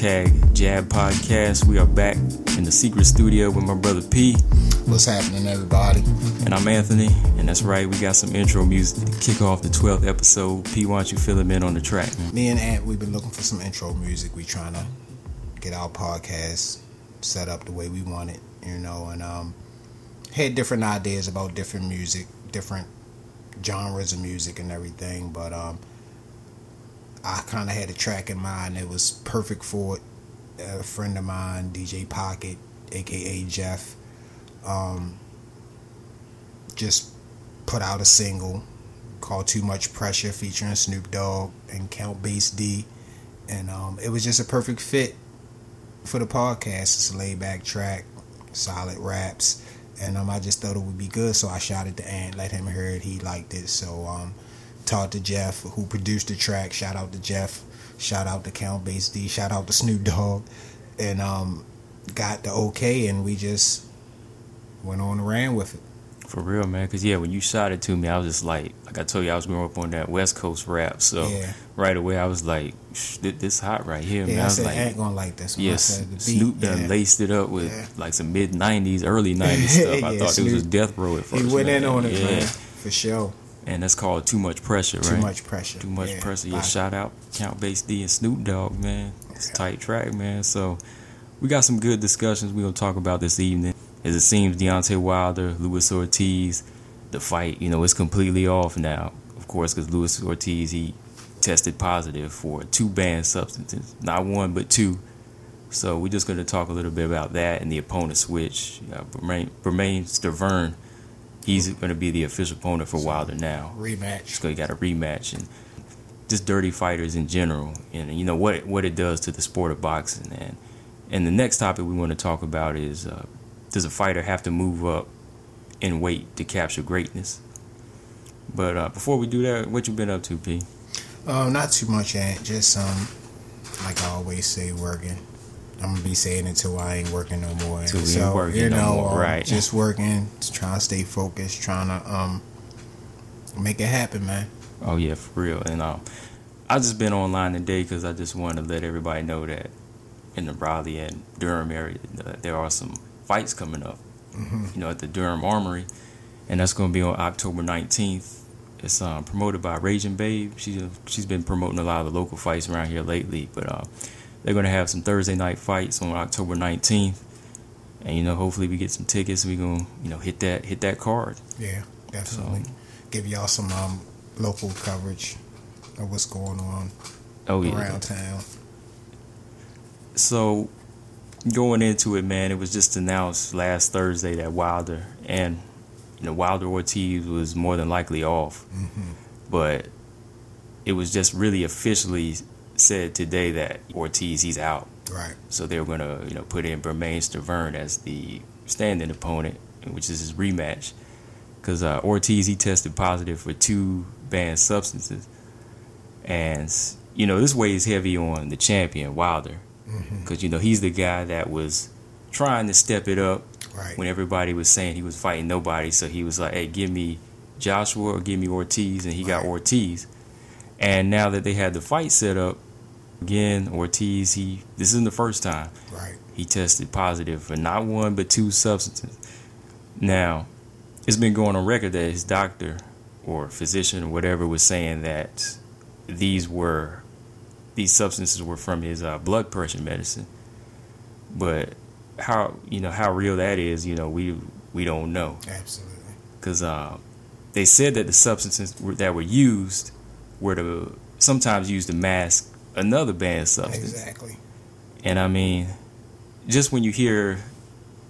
Hashtag Jab Podcast. We are back in the secret studio with my brother P, What's happening, everybody? and I'm Anthony. And that's right, we got some intro music to kick off the 12th episode. P, why don't you fill him in on the track? Me and Ant, we've been looking for some intro music. We trying to get our podcast set up the way we want it, you know, and um, had different ideas about different music, different genres of music and everything. But um, I kind of had a track in mind that was perfect for it. A friend of mine, DJ Pocket, aka Jeff, um, just put out a single called Too Much Pressure featuring Snoop Dogg and Count Bass D. And um, it was just a perfect fit for the podcast. It's a laid back track, solid raps. And um, I just thought it would be good, so I shot it to Ant, let him hear it. He liked it. So um, talked to Jeff, who produced the track. Shout out to Jeff. Shout out to Count Bass D. Shout out to Snoop Dogg. And um, got the okay, and we just went on and ran with it. For real, man. Because, yeah, when you shot it to me, I was just like, like I told you, I was growing up on that West Coast rap. So Yeah. right away, I was like, this hot right here, man. I I was said like, ain't gonna like this. I Yes, beat, Snoop done yeah. laced it up with Yeah. like some mid '90s, early '90s stuff. I Yeah, thought it was Snoop- just death row at first. He went man. in on it, yeah. man, for sure. And that's called too much pressure, right? Too much pressure. Too much Yeah, pressure. Yeah, shout out Count Bass D and Snoop Dogg, man. It's a tight track, man. So we got some good discussions we're gonna talk about this evening. As it seems, Deontay Wilder, Luis Ortiz, the fight, you know, it's completely off now. Of course, because Luis Ortiz he tested positive for two banned substances, not one but two. So we're just gonna talk a little bit about that and the opponent switch. Uh, Bermane, Bermane Stiverne, he's gonna be the official opponent for Wilder now Rematch. just gonna got a rematch and just dirty fighters in general and you know what what it does to the sport of boxing and and the next topic we want to talk about is uh, does a fighter have to move up in weight to capture greatness but uh, before we do that what you been up to p Um, not too much, Ant. Just um, like I always say, working. I'm gonna be saying it till I ain't working no more. Till we ain't working you no more, um, right. Just working, just trying to stay focused, trying to um, make it happen, man. oh yeah for real and um, i just been online today because i just wanted to let everybody know that in the raleigh and durham area uh, there are some fights coming up you know, at the Durham Armory, and that's going to be on October 19th. It's um, promoted by Raging Babe. She she's been promoting a lot of the local fights around here lately, but uh, they're going to have some Thursday night fights on October 19th, and you know, hopefully we get some tickets. We gonna you know hit that hit that card. Yeah, definitely. Give y'all some um local coverage of what's going on Oh yeah. around town. So going into it, man, it was just announced last Thursday that Wilder and you know Wilder Ortiz was more than likely off, but it was just really officially said today that Ortiz he's out. Right. So they were gonna you know put in Bermane Stiverne as the standing opponent, which is his rematch, because uh, Ortiz he tested positive for two banned substances, and you know this weighs heavy on the champion Wilder because you know he's the guy that was trying to step it up Right. when everybody was saying he was fighting nobody. So he was like, "Hey, give me Joshua or give me Ortiz," and he got Ortiz. And now that they had the fight set up again, Ortiz he this isn't the first time Right. he tested positive for not one but two substances. Now, it's been going on record that his doctor or physician or whatever was saying that these were these substances were from his uh, blood pressure medicine. But how you know how real that is, you know, we we don't know Absolutely. because uh, they said that the substances that were used were to sometimes used to mask another banned substance. Exactly. And I mean, just when you hear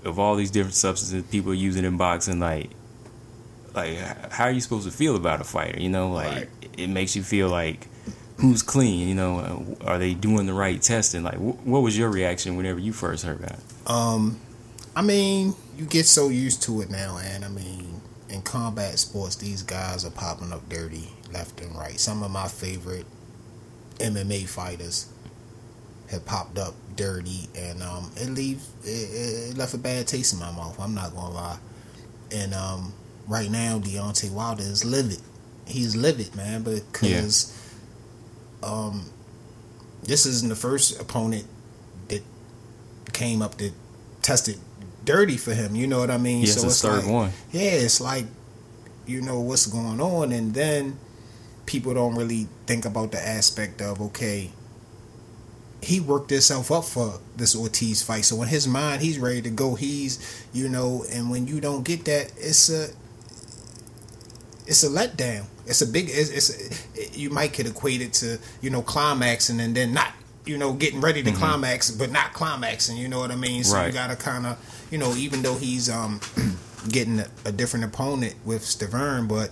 of all these different substances people are using in boxing, like, like how are you supposed to feel about a fighter? You know, like Right. it makes you feel like who's clean? You know, are they doing the right testing? Like, wh- what was your reaction whenever you first heard about it? Um, I mean, you get so used to it now, and I mean, in combat sports, these guys are popping up dirty left and right. Some of my favorite MMA fighters have popped up dirty, and um, it leave it, it left a bad taste in my mouth. I'm not gonna lie. And um, right now, Deontay Wilder is livid. He's livid, man, because um, this isn't the first opponent that came up that tested dirty for him. You know what I mean? Yes, it's third like, one. Yeah, it's like you know what's going on, and then people don't really think about the aspect of okay, he worked himself up for this Ortiz fight. So in his mind, he's ready to go. He's you know, and when you don't get that, it's a it's a letdown. It's a big. It's, it's you might could equate it to you know climaxing and then not you know getting ready to climax, but not climaxing. You know what I mean? So you gotta kind of you know even though he's um getting a, a different opponent with Stiverne, but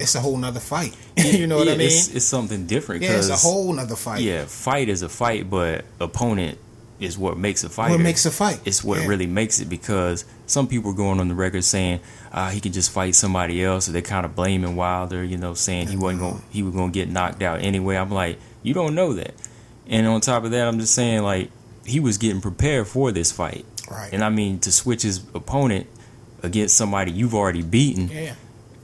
it's a whole nother fight. you know what Yeah, I mean? It's, it's something different. yeah, it's a whole nother fight. Yeah, fight is a fight, but opponent is what makes a fight. what makes a fight? It's what Yeah. really makes it because some people are going on the record saying uh, he can just fight somebody else, or they're kind of blaming Wilder, you know, saying he wasn't going he was going to get knocked out anyway. I'm like, you don't know that. And on top of that, I'm just saying like he was getting prepared for this fight, right. and I mean to switch his opponent against somebody you've already beaten, yeah.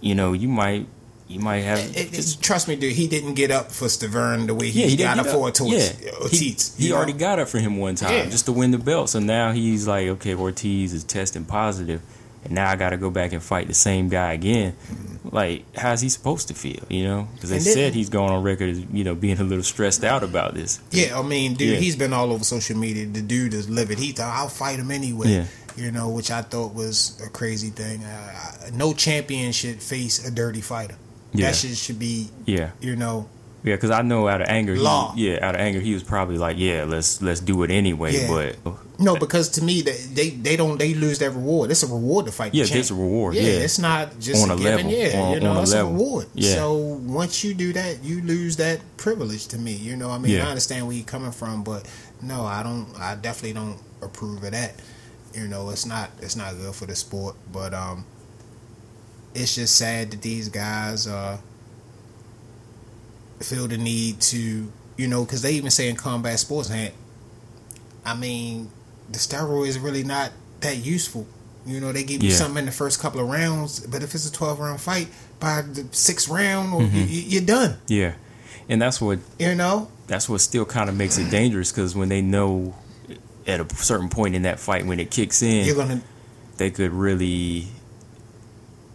you know, you might you might have It, it, trust me, dude. He didn't get up for Stiverne the way he Yeah, he got didn't up for up. Ortiz. Yeah. Ortiz He know? already got up for him one time Yeah. just to win the belt. So now he's like, okay, Ortiz is testing positive, and now I got to go back and fight the same guy again. Like, how's he supposed to feel? You know, because they Mm-hmm. Then- said he's going on record as you know being a little stressed out about this. Yeah, I mean, dude, Yeah. he's been all over social media. The dude is livid. He thought I'll fight him anyway. You know, which I thought was a crazy thing. Uh, no champion should face a dirty fighter. Yeah. That shit should be, Yeah, you know, yeah. Because I know out of anger, he, Law. yeah, out of anger, he was probably like, yeah, let's let's do it anyway. Yeah. But no, because to me, they, they they don't they lose that reward. It's a reward to fight. Yeah, it's a reward, Yeah, yeah. it's not just On a, a given. level, Yeah, on- you know, a it's level. a reward. Yeah. So once you do that, you lose that privilege. To me, you know, I mean, Yeah. I understand where you're coming from, but no, I don't. I definitely don't approve of that. You know, it's not it's not good for the sport. But um, it's just sad that these guys uh feel the need to, you know, because they even say in combat sports, man, I mean, the steroid is really not that useful. You know, they give you Yeah. something in the first couple of rounds, but if it's a twelve round fight, by the sixth round, or Mm-hmm. you, you're done. yeah, and that's what You know, that's what still kind of makes it dangerous because when they know at a certain point in that fight when it kicks in, you're gonna they could really,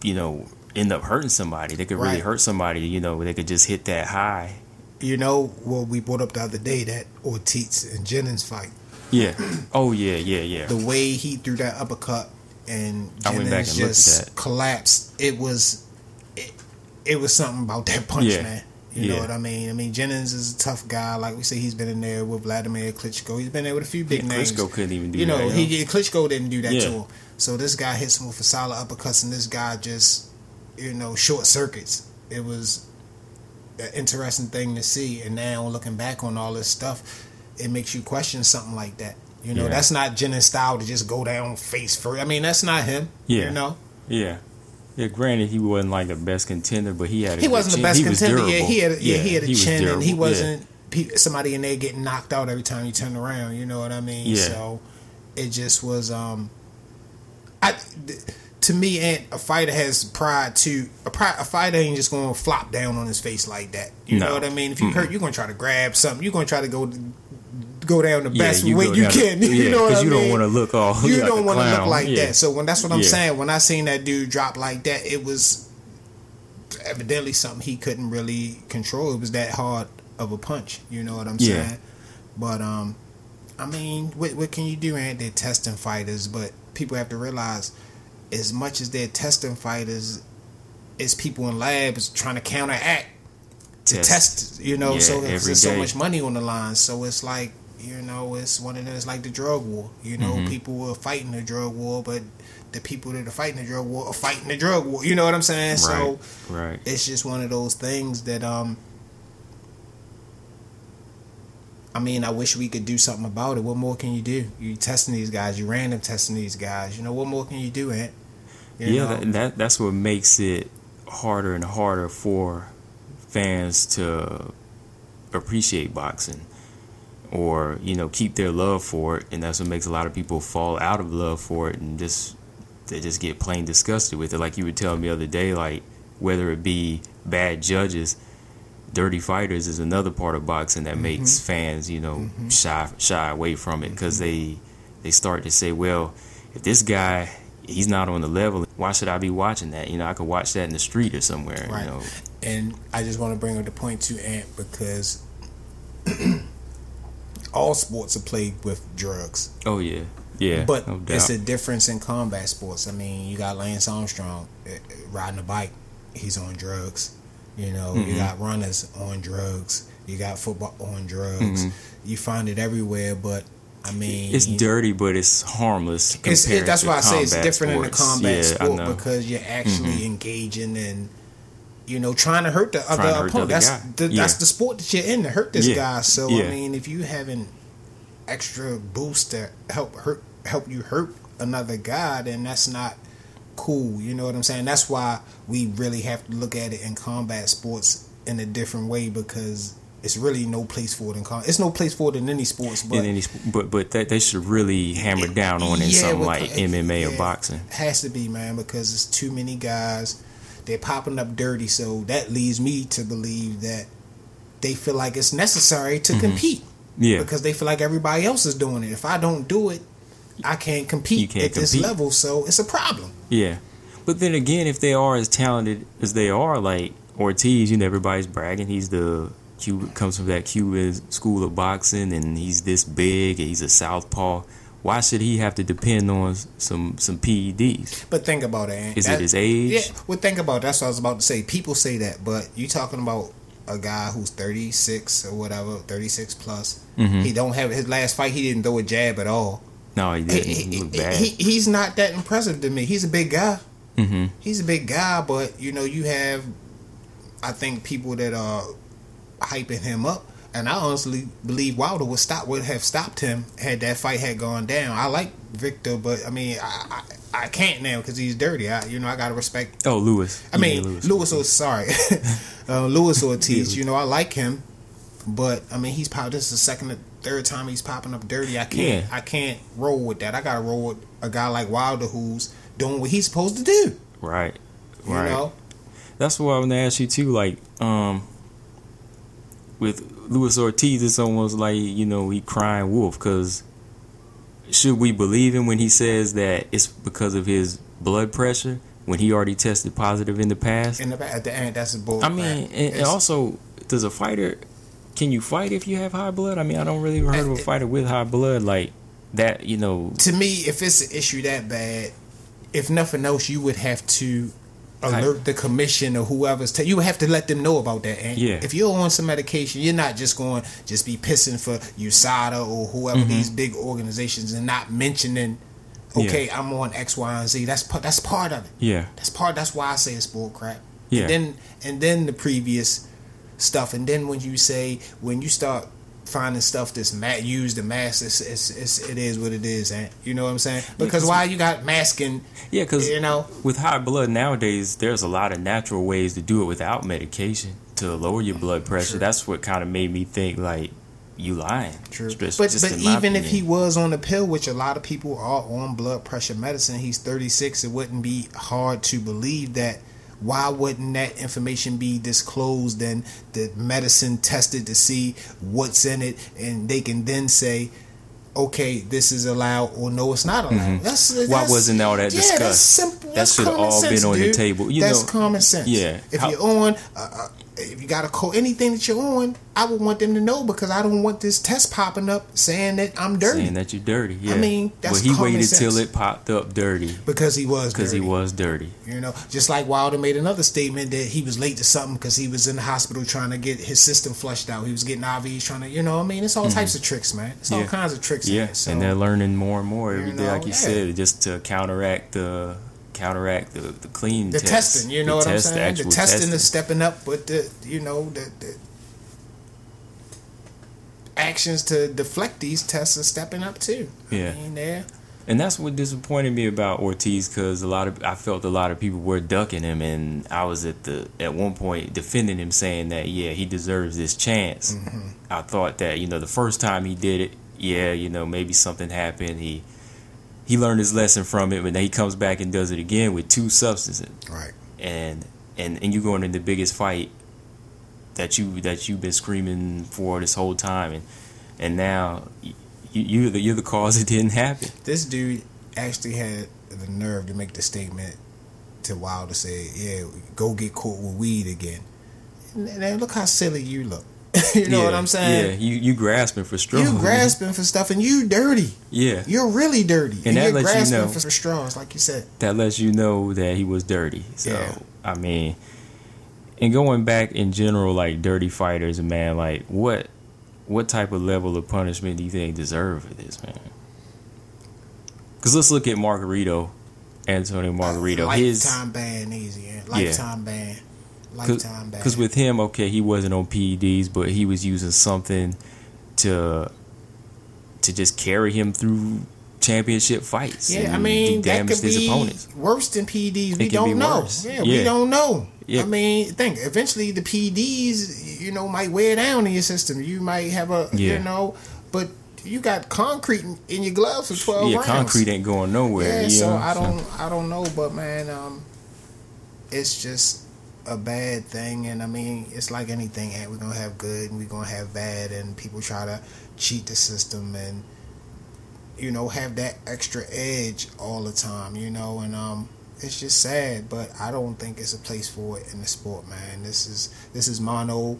you know, end up hurting somebody. They could really hurt somebody. You know, they could just hit that high. You know what we brought up the other day that Ortiz and Jennings fight. Yeah. Oh yeah, yeah, yeah. The way he threw that uppercut and Jennings and just collapsed. It was, it, it was something about that punch, Yeah. man. You know what I mean? I mean Jennings is a tough guy. Like we say, he's been in there with Vladimir Klitschko. He's been there with a few big Yeah, names. Klitschko couldn't even do you know, that. you know? he Klitschko didn't do that Yeah. to him. So this guy hits him with a solid uppercut, and this guy just, you know, short circuits. It was an interesting thing to see. And now looking back on all this stuff, it makes you question something like that. You know, Yeah. that's not Jennings' style to just go down face first. I mean, that's not him. Yeah. You know, yeah. Yeah, granted, he wasn't like the best contender, but he had. A he wasn't the best He contender. Yeah, he had, a, yeah, he had a was chin, and he wasn't pe- somebody in there getting knocked out every time you turn around. You know what I mean? Yeah. So it just was. um I to me, and a fighter has pride too. A, pri- a fighter ain't just going to flop down on his face like that. You No. know what I mean? If you hurt, you're going to try to grab something. You're going to try to go go down the Yeah, best you way you can. yeah, you know what I mean? you don't want to look all. you like don't want to look like Yeah. that. So when that's what I'm Yeah. saying, when I seen that dude drop like that, it was evidently something he couldn't really control. It was that hard of a punch. You know what I'm Yeah. saying? But um, I mean, what what can you do? Man, they're testing fighters, but people have to realize, as much as they're testing fighters, it's people in labs trying to counteract to Test. test. You know, Yeah, so there's so much money on the line. So it's like you know, it's one of those like the drug war. You know, Mhm. people were fighting the drug war, but the people that are fighting the drug war are fighting the drug war. You know what I'm saying? So Right. Right. it's just one of those things that um I mean, I wish we could do something about it. What more can you do? You testing these guys, you random testing these guys. You know, what more can you do, Ant? You yeah, that, that that's what makes it harder and harder for fans to appreciate boxing or you know keep their love for it and that's what makes a lot of people fall out of love for it and just they just get plain disgusted with it like you were telling me the other day like whether it be bad judges dirty fighters is another part of boxing that makes fans you know shy shy away from it because they they start to say well if this guy he's not on the level why should i be watching that you know i could watch that in the street or somewhere Right. you know And I just want to bring up the point to Ant because all sports are played with drugs. oh yeah yeah But no it's a difference in combat sports. I mean, you got Lance Armstrong uh, uh, riding a bike, he's on drugs. You know, Mm-hmm. you got runners on drugs. You got football on drugs. Mm-hmm. You find it everywhere, but I mean, It's dirty, but it's harmless. It's, it, that's why I say it's different in the combat yeah, sport. Mm-hmm. because you're actually engaging in, you know, trying to hurt the other hurt the opponent. other that's the, Yeah. that's the sport that you're in to hurt this Yeah. guy. So. I mean, if you having extra boost to help hurt help you hurt another guy, then that's not cool. You know what I'm saying? That's why we really have to look at it in combat sports in a different way because. It's really no place for it in com. It's no place for it in any sports, but in any, but but that they should really hammer down on it in Yeah, something like MMA or yeah, boxing. Has to be, man, because it's too many guys. They're popping up dirty, so that leads me to believe that they feel like it's necessary to compete. Mm-hmm. Yeah, Because they feel like everybody else is doing it. If I don't do it, I can't compete can't at this level, so it's a problem. yeah. But then again, if they are as talented as they are, like Ortiz, you know, everybody's bragging he's the Cuba comes from that Cuban school of boxing, and he's this big, and he's a southpaw. Why should he have to depend on some some PEDs? But think about it. Is. That- it his age? Yeah, well, think about it. that's what I was about to say. People say that, but you talking about a guy who's 36 or whatever, 36 plus. Mm-hmm. He don't have his last fight. He didn't throw a jab at all. No, he didn't. he- He looked he- bad. he- he's not that impressive to me. He's a big guy. hmm He's a big guy, but you know, you have, I think, people that are hyping him up. And I honestly believe Wilder would stop would have stopped him had that fight had gone down. I like Victor, but I mean, I I, I can't now because he's dirty. I you know I gotta respect Oh, Lewis. I You mean, Lewis. Lewis. Or, sorry, uh, Lewis Ortiz. You know, I like him, but I mean, he's probably this is the second or third time he's popping up dirty. I can't, Yeah. I can't roll with that. I gotta roll with a guy like Wilder who's doing what he's supposed to do. Right. You Right. know, That's what I want to ask you too. Like, um, with Luis Ortiz, it's almost like you know he crying wolf. Because should we believe him when he says that it's because of his blood pressure when he already tested positive in the past? in the at the end, that's a bull. I mean, and, and also, does a fighter can you fight if you have high blood? I mean, I don't really ever heard of a eh, eh. fighter with high blood like that. You know, to me, if it's an issue that bad, if nothing else, you would have to alert the commission or whoever's. ta- you would have to let them know about that. And Yeah. if you're on some medication, you're not just going just be pissing for USADA or whoever mm-hmm. these big organizations and not mentioning. Okay, I'm on X, Y, and Z. That's part. That's part of it. yeah, That's part. That's why I say it's bull crap. Yeah. And then and then the previous stuff, and then when you say when you start finding stuff that's ma- used to mask, it's, it's, it's it is what it is, and you know what I'm saying? Because 'cause- why you got masking? yeah. Because You know, with high blood nowadays, there's a lot of natural ways to do it without medication to lower your blood pressure. True. That's what kind of made me think like you lying. True. Just- but just but even if he was on the pill, which a lot of people are on blood pressure medicine, he's 36. It wouldn't be hard to believe that. Why wouldn't that information be disclosed and the medicine tested to see what's in it, and they can then say, okay, this is allowed or no, it's not allowed. That's, Mm-hmm. Why that's- wasn't all that yeah, discussed? That's simple. That should common all sense, been on the table. You that's know- common sense. Yeah. If How- you're on, uh, uh, if you got a code, anything that you're on, I would want them to know because I don't want this test popping up saying that I'm dirty saying that you're dirty. Yeah. I mean, that's but he waited till it popped up dirty because he was because he was dirty. You know, just like Wilder made another statement that he was late to something because he was in the hospital trying to get his system flushed out. He was getting IVs, trying to, you know, I mean, it's all types of tricks, man. It's all Mm-hmm. Kinds of tricks. Yeah. So, and they're learning more and more every You day, like you yeah. said, just to counteract the counteract the, the clean the test. testing, you know The what test, I'm saying? The actual testing is stepping up, but the, you know, the, the actions to deflect these tests are stepping up too. Yeah. I mean, they're And that's what disappointed me about Ortiz because a lot of I felt a lot of people were ducking him, and I was at the at one point defending him, saying that yeah he deserves this chance. Mm-hmm. I thought that you know the first time he did it, yeah you know maybe something happened. He he learned his lesson from it, but then he comes back and does it again with two substances, right. and and and you're going in the biggest fight that you that you've been screaming for this whole time, and and now. You, you, you're the you're the cause it didn't happen. This dude actually had the nerve to make the statement to Wilder say, "Yeah, go get caught with weed again." And then look how silly you look. you know Yeah, what I'm saying? Yeah, you you grasping for straws. You grasping for stuff and you dirty. Yeah, You're really dirty. And that you're lets you grasping know- for straws, like you said. that lets you know that he was dirty. So Yeah. I mean, and going back in general, like dirty fighters, man, like what what type of level of punishment do you think deserve for this, man? Because let's look at Margarito, Antonio Margarito. His lifetime ban, easy. Eh? Yeah. Lifetime ban. Lifetime ban. Because with him, okay, he wasn't on PEDs, but he was using something to to just carry him through championship fights. yeah, I mean that could his be opponents. worse than PEDs. We don't know. Yeah, Yeah. we don't know. Yeah. I mean, think eventually the PEDs, you know, might wear down in your system. You might have a, Yeah. you know, but you got concrete in, your gloves for twelve yeah, rounds. concrete ain't going nowhere. Yeah, so know? I don't, I don't know, but man, um, it's just a bad thing, and I mean, it's like anything. And we're gonna have good, and we're gonna have bad, and people try to cheat the system, and you know, have that extra edge all the time, you know, and um, it's just sad, but I don't think it's a place for it in the sport, man. This is this is mono,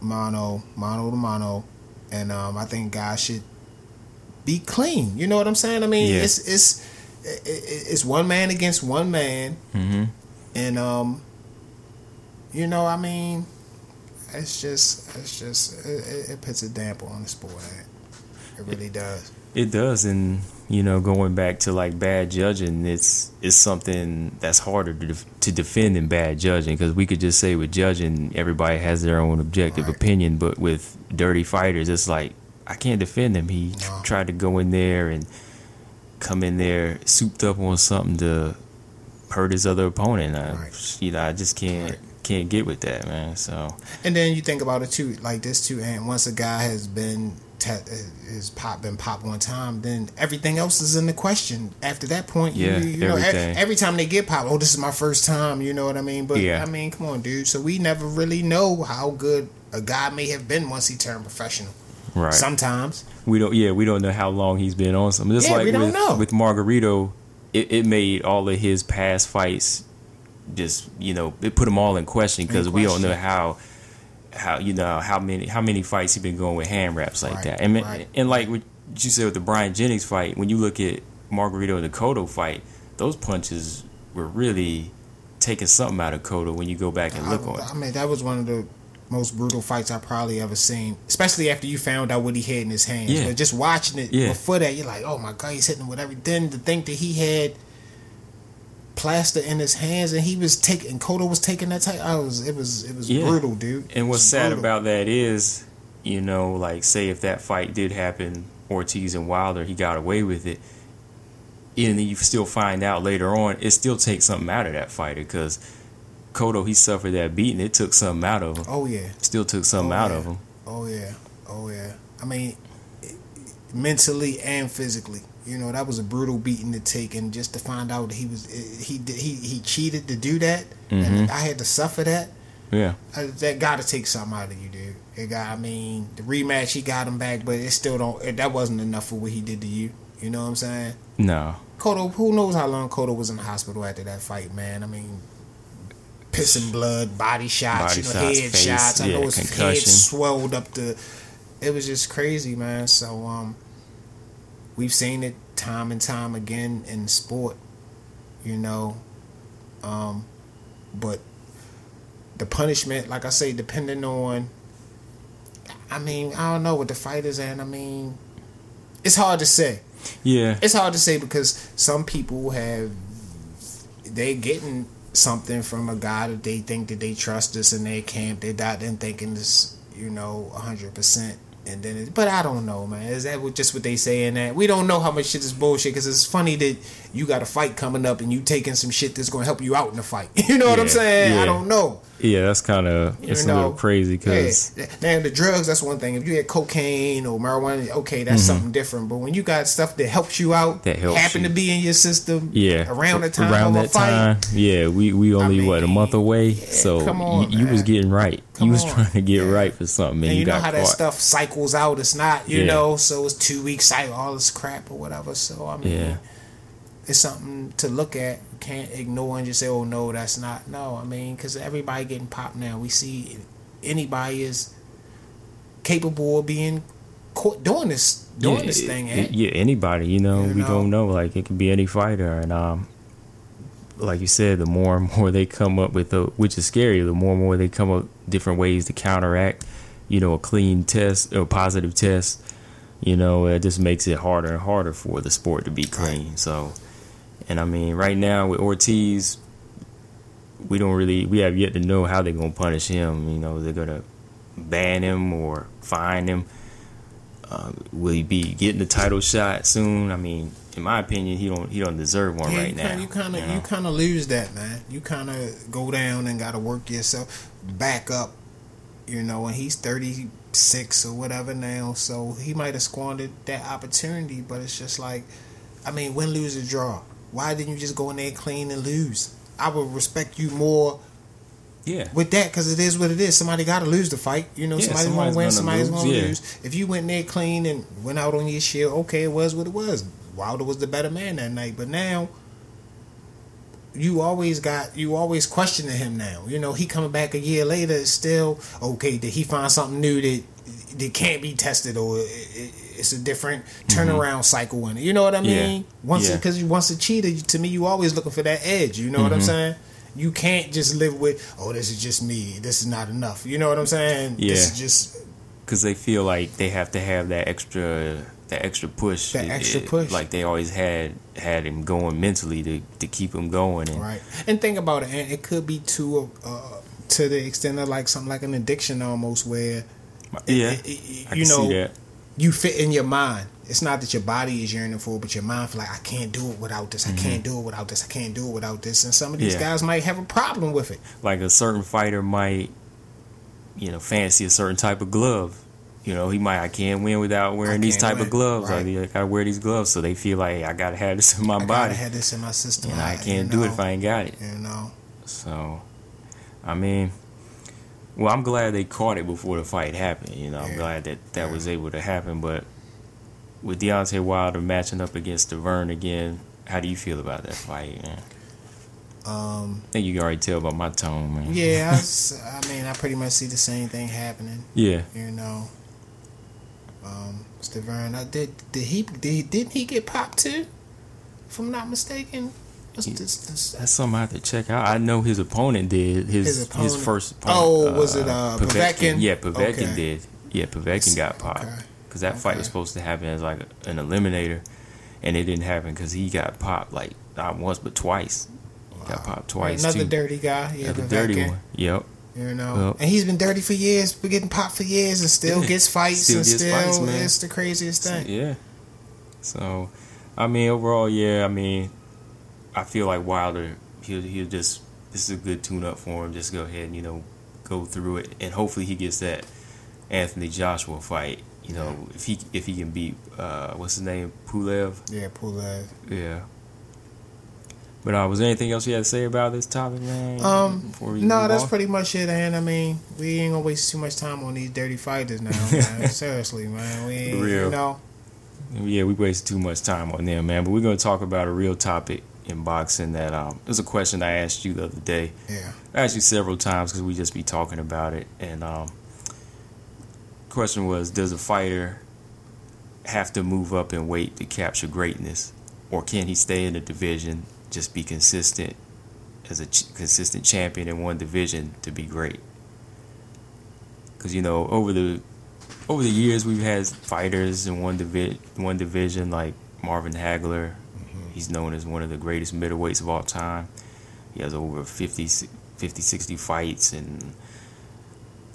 mono, mono to mono, and um, I think guys should be clean. You know what I'm saying? I mean, Yeah. it's it's it- it- it's one man against one man, Mhm. And um, you know, I mean, it's just it's just it, it, it puts a damper on the sport. It really does. It does, and you know, going back to like bad judging, it's it's something that's harder to def- to defend than bad judging because we could just say with judging, everybody has their own objective Right. opinion, but with dirty fighters, it's like I can't defend him. He No. tried to go in there and come in there souped up on something to hurt his other opponent. I, Right. You know, I just can't can't get with that, man. So And then you think about it too, like this too. And once a guy has been is pop been pop one time, then everything else is in the question. After that point, Yeah, you, you know, everything. every time they get pop, oh, this is my first time. You know what I mean? But Yeah. I mean, come on, dude. So we never really know how good a guy may have been once he turned professional. right. Sometimes, We don't. Yeah, we don't know how long he's been on something. Just Yeah, like we don't with, know. with Margarito, it, it made all of his past fights just you know it put them all in question because we don't know how how you know how many how many fights he been going with hand wraps like Right, that. And right. and like what you said with the Bryant Jennings fight, when you look at Margarito and the Cotto fight, those punches were really taking something out of Cotto when you go back and look I, on it. I mean, that was one of the most brutal fights I probably ever seen. Especially after you found out what he had in his hands. Yeah. But just watching it Yeah. before that, you're like, oh my god, he's hitting with everything. To think that he had plaster in his hands and he was taking Cotto was taking that type. I was it was it was Yeah. brutal, dude. And what's sad brutal. about that is, you know, like say if that fight did happen, Ortiz and Wilder, he got away with it. And then you still find out later on, it still takes something out of that fighter because Cotto, he suffered that beating. It took something out of him. Oh yeah. Still took something Oh, out yeah. of him. Oh yeah. Oh yeah. I mean, mentally and physically. You know, that was a brutal beating to take, and just to find out that he was eh, he he he cheated to do that, and mm-hmm. I had to suffer that. Yeah. Uh, that got to take something out of you, dude. It got. I mean, the rematch he got him back, but it still don't. It, that wasn't enough for what he did to you. You know what I'm saying? No. Cotto, who knows how long Cotto was in the hospital after that fight, man? I mean, pissing blood, body shots, Body you know, shots, head face, shots. I yeah, know his head swelled up the. It was just crazy, man. So um, we've seen it time and time again in sport, you know. Um, but the punishment, like I say, depending on. I mean, I don't know what the fighters and I mean, it's hard to say Yeah. it's hard to say because some people have they getting something from a guy that they think that they trust us in their camp. They're not then thinking this, you know, hundred percent. And then, it, but I don't know, man. Is that what, just what they saying that we don't know how much shit is bullshit? Because it's funny that you got a fight coming up and you taking some shit that's going to help you out in the fight. You know what I'm Yeah, saying? I don't know. Yeah, that's kind of You it's a little crazy because yeah. now the drugs that's one thing. If you had cocaine or marijuana, okay, that's something different. But when you got stuff that helps you out, Mm-hmm. That helps happen you. to be in your system, yeah, around the time around of that a fight, time, yeah, we we only what a month away, yeah, so on, you, you was getting right. Come you was on. trying to get Yeah. right for something, and, and you, know got how caught. that stuff cycles out. It's not, you know, so it's two weeks cycle, all this crap or whatever. So I mean, Yeah. it's something to look at. Can't ignore and just say, "Oh no, that's not." No, I mean, because everybody getting popped now. We see anybody is capable of being caught doing this, doing yeah, this thing. eh? yeah, anybody, you know, You we know? don't know. Like it could be any fighter, and um, like you said, the more and more they come up with, the, which is scary, the more and more they come up different ways to counteract, you know, a clean test or positive test. You know, it just makes it harder and harder for the sport to be clean. So, and I mean, right now with Ortiz, we don't really, we have yet to know how they're gonna punish him. You know, they're gonna ban him or fine him. Uh, will he be getting the title shot soon? I mean, in my opinion, he don't he don't deserve one Yeah, right you now. Kinda, you kind of know? you kind of lose that, man. You kind of go down and got to work yourself back up. You know, and he's thirty six or whatever now, so he might have squandered that opportunity. But it's just like, I mean, win, lose, or draw. Why didn't you just go in there clean and lose? I would respect you more yeah, with that because it is what it is. Somebody got to lose the fight. You know, Yeah, somebody's going to win, gonna somebody's lose, going to yeah. lose. If you went there clean and went out on your shield, okay, it was what it was. Wilder was the better man that night, but now you always got you always questioning him now. You know, he coming back a year later, it's still okay. Did he find something new that that can't be tested, or it, it, it's a different turnaround cycle in it? You know what I Mm-hmm. Yeah. mean? Once Yeah. because you once a cheater, to me, you always looking for that edge. You know what I'm Mm-hmm. saying? You can't just live with, oh, this is just me. This is not enough. You know what I'm saying? Yeah. This is just because they feel like they have to have that extra that extra push. That It- extra it- push. like they always had had him going mentally to to keep him going. And right. And think about it, and it could be to uh, to the extent of like something like an addiction almost, where yeah, it- it- I you know you fit in your mind. It's not that your body is yearning for, it, but your mind feel like I can't do it without this. I can't do it without this. I can't do it without this. And some of these Mm-hmm. Yeah. guys might have a problem with it. like a certain fighter might, you know, fancy a certain type of glove. You know, he might I can't win without wearing these type win, of gloves. right. I, I gotta wear these gloves, so they feel like I gotta have this in my body. I gotta have this in my system. and I can't do it if I ain't got it. You know. So, I mean, well, I'm glad they caught it before the fight happened. You know, I'm Yeah. glad that that Yeah. was able to happen. But with Deontay Wilder matching up against Stiverne again, how do you feel about that fight? Man? Um, I think you can already tell by my tone, man. yeah, I mean, I pretty much see the same thing happening. yeah. You know, um, Stiverne, I did. Did he? Did he, didn't he get popped too? If I'm not mistaken. What's He- this, this, That's something I have to check out. I know his opponent did. His His his, first opponent. Oh, was it, uh, Povetkin? Yeah, Povetkin Okay. did. Yeah, Povetkin got popped. Okay. Because that fight was supposed to happen as like an eliminator, and it didn't happen because he got popped like not once but twice. He got popped twice Another too. dirty guy. Yeah, Another Povetkin, dirty one. Yep. You know, Yep. and he's been dirty for years. Been getting popped for years, and still gets fights, Still and gets still fights, man. it's the craziest thing. Yeah. So, I mean, overall, yeah. I mean, I feel like Wilder. He'll he'll just this is a good tune up for him. Just go ahead and you know go through it, and hopefully he gets that Anthony Joshua fight. You know, if he if he can beat uh, what's his name Pulev. Yeah, Pulev. Yeah. But uh, was there anything else you had to say about this topic, man? Um, we No, that's on? pretty much it, and I mean, we ain't gonna waste too much time on these dirty fighters now, man. Seriously, man. We ain't, Real. you know. Yeah, we wasted too much time on them, man. But we're gonna talk about a real topic in boxing. That um, it was a question I asked you the other day. Yeah. I asked you several times because we just be talking about it. And um, question was, does a fighter have to move up in weight to capture greatness, or can he stay in the division, just be consistent as a ch- consistent champion in one division to be great? Because you know, over the over the years, we've had fighters in one divi- one division like Marvin Hagler. He's known as one of the greatest middleweights of all time. He has over 50, 50 60 fights and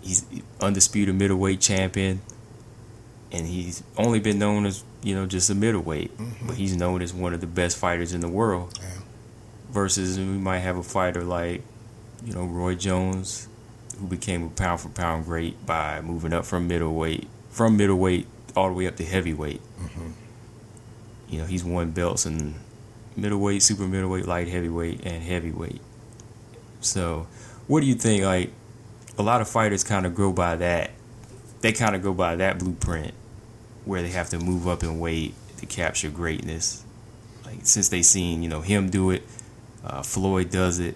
he's undisputed middleweight champion, and he's only been known as you know just a middleweight, Mhm. but he's known as one of the best fighters in the world. Yeah. Versus we might have a fighter like you know Roy Jones, who became a pound for pound great by moving up from middleweight from middleweight all the way up to heavyweight. Mhm. You know he's won belts in middleweight, super middleweight, light heavyweight, and heavyweight. So, what do you think? Like, a lot of fighters kind of go by that. They kind of go by that blueprint, where they have to move up in weight to capture greatness. Like since they seen you know him do it, uh, Floyd does it.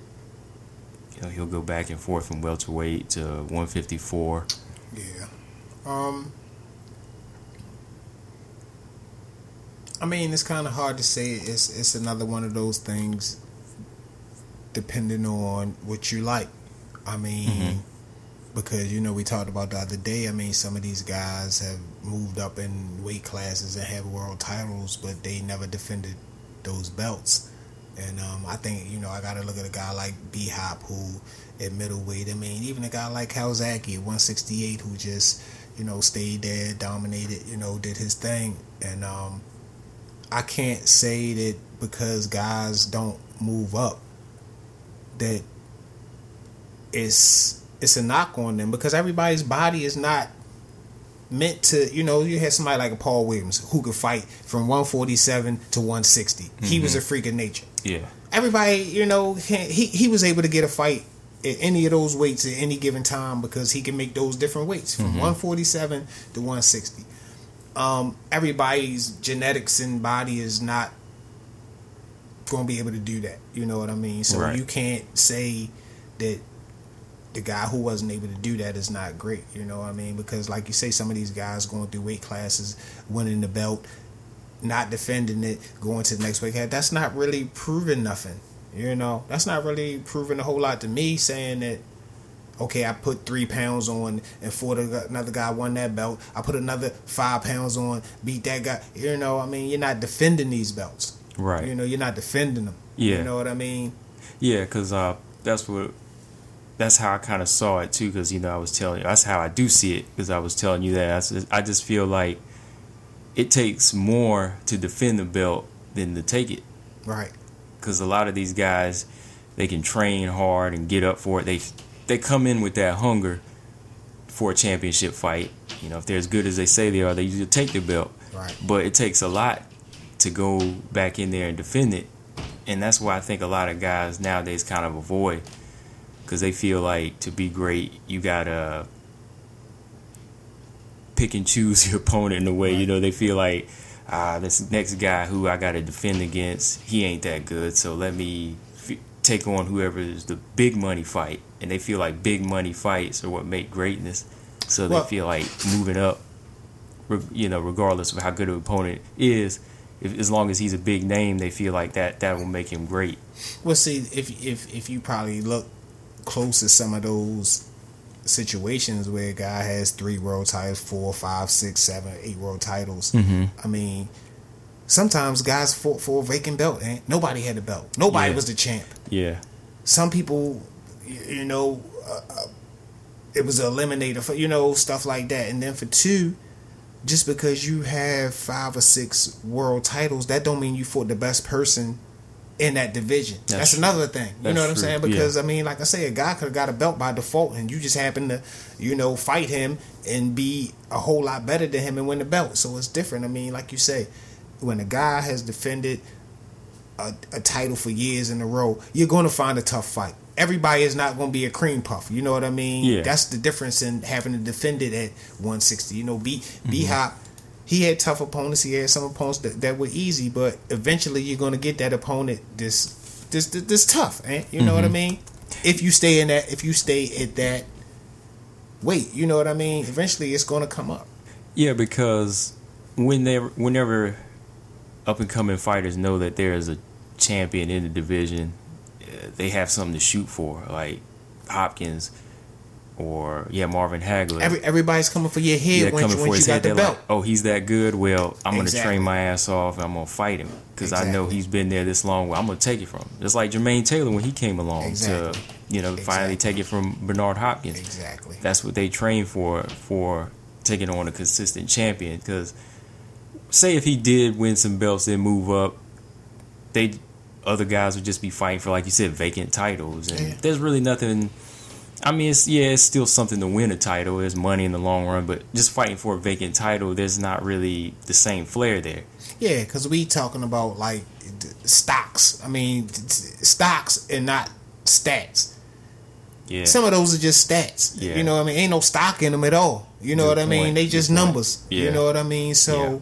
You know he'll go back and forth from welterweight to 154. Yeah. Um. I mean, it's kind of hard to say. It's it's another one of those things. Depending on what you like, I mean, Mhm. because you know we talked about the other day. I mean, some of these guys have moved up in weight classes and have world titles, but they never defended those belts. And um, I think you know I got to look at a guy like B Hop who at middleweight. I mean, even a guy like Calzaghe at 168 who just you know stayed there, dominated, you know, did his thing. And um, I can't say that because guys don't move up that it's it's a knock on them because everybody's body is not meant to you know you had somebody like a Paul Williams who could fight from 147 to 160 he was mm-hmm. a freak of nature. Yeah, everybody you know he he was able to get a fight at any of those weights at any given time because he can make those different weights from mm-hmm. 147 to 160 um everybody's genetics and body is not going to be able to do that you know what i mean so Right. you can't say that the guy who wasn't able to do that is not great you know what i mean because like you say some of these guys going through weight classes winning the belt not defending it, going to the next weight class, that's not really proving nothing. You know, that's not really proving a whole lot to me. Saying that, okay, I put three pounds on and fought another guy won that belt. I put another five pounds on, beat that guy. You know, I mean, you're not defending these belts. right. You know, you're not defending them. Yeah. You know what I mean? Yeah, because uh, that's what that's how I kind of saw it too. Because you know, I was telling you that's how I do see it. Because I was telling you that I just feel like it takes more to defend the belt than to take it. Right. Because a lot of these guys, they can train hard and get up for it. They they come in with that hunger for a championship fight. You know, if they're as good as they say they are, they usually take the belt. Right. But it takes a lot to go back in there and defend it. And that's why I think a lot of guys nowadays kind of avoid because they feel like to be great, you gotta pick and choose your opponent in a way. You know, they feel like ah, this next guy who I gotta defend against, he ain't that good. So let me f- take on whoever is the big money fight. And they feel like big money fights are what make greatness. So they Well- feel like moving up you know, regardless of how good an opponent is, if, as long as he's a big name, they feel like that that will make him great. Well, see, if if if you probably look close at some of those situations where a guy has three world titles, four, five, six, seven, eight world titles. Mm-hmm. I mean, sometimes guys fought for a vacant belt, and nobody had the belt. Nobody Yeah. was the champ. Yeah, Some people, you know, uh, uh, it was an eliminator for you know stuff like that. And then for two, just because you have five or six world titles, that don't mean you fought the best person in that division. That's, That's another thing. You That's know what I'm true, saying? yeah. Because I mean, like I say, a guy could have got a belt by default, and you just happen to, you know, fight him and be a whole lot better than him and win the belt. So it's different. I mean, like you say, when a guy has defended a, a title for years in a row, you're going to find a tough fight. Everybody is not going to be a cream puff. You know what I mean? Yeah. That's the difference in having to defend it at 160. You know, B Mm-hmm. B Hop, he had tough opponents. He had some opponents that, that were easy, but eventually you're going to get that opponent this this this, this tough. Eh? You know what I Mm-hmm. mean? If you stay in that, if you stay at that weight, you know what I mean. Eventually, it's going to come up. yeah, because when they whenever up and coming fighters know that there is a champion in the division, they have something to shoot for. Like Hopkins or yeah, Marvin Hagler. Every, everybody's coming for your head yeah, when, coming you, for once his you got head. the belt. like, oh, he's that good. Well, I'm gonna train my ass off. and I'm gonna fight him because I know he's been there this long. Well, I'm gonna take it from him. Just like Jermaine Taylor when he came along Exactly. to, you know, finally take it from Bernard Hopkins. Exactly. That's what they train for for taking on a consistent champion. Because say if he did win some belts and move up, they other guys would just be fighting for like you said vacant titles, and Yeah. there's really nothing. I mean, it's yeah, it's still something to win a title. There's money in the long run, but just fighting for a vacant title, there's not really the same flair there. Yeah, because we talking about like stocks. I mean, stocks and not stats. Yeah, Some of those are just stats. Yeah. You know what I mean? Ain't no stock in them at all. You know Good what I mean? They just point. numbers. You know what I mean? So Yeah.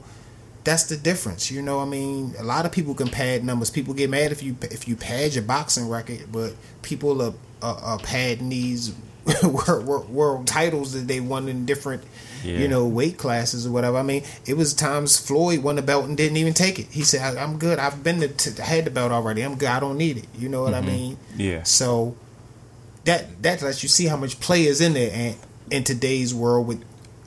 That's the difference. You know what I mean? A lot of people can pad numbers. People get mad if you if you pad your boxing record, but people are are, are padding these world, world, world titles that they won in different Yeah. you know weight classes or whatever. I mean, it was times Floyd won the belt and didn't even take it. He said, I- "I'm good. I've been to, had the belt already. I'm good. I don't need it." You know what I mm-hmm. mean? yeah, So that that lets you see how much play is in there and in today's world with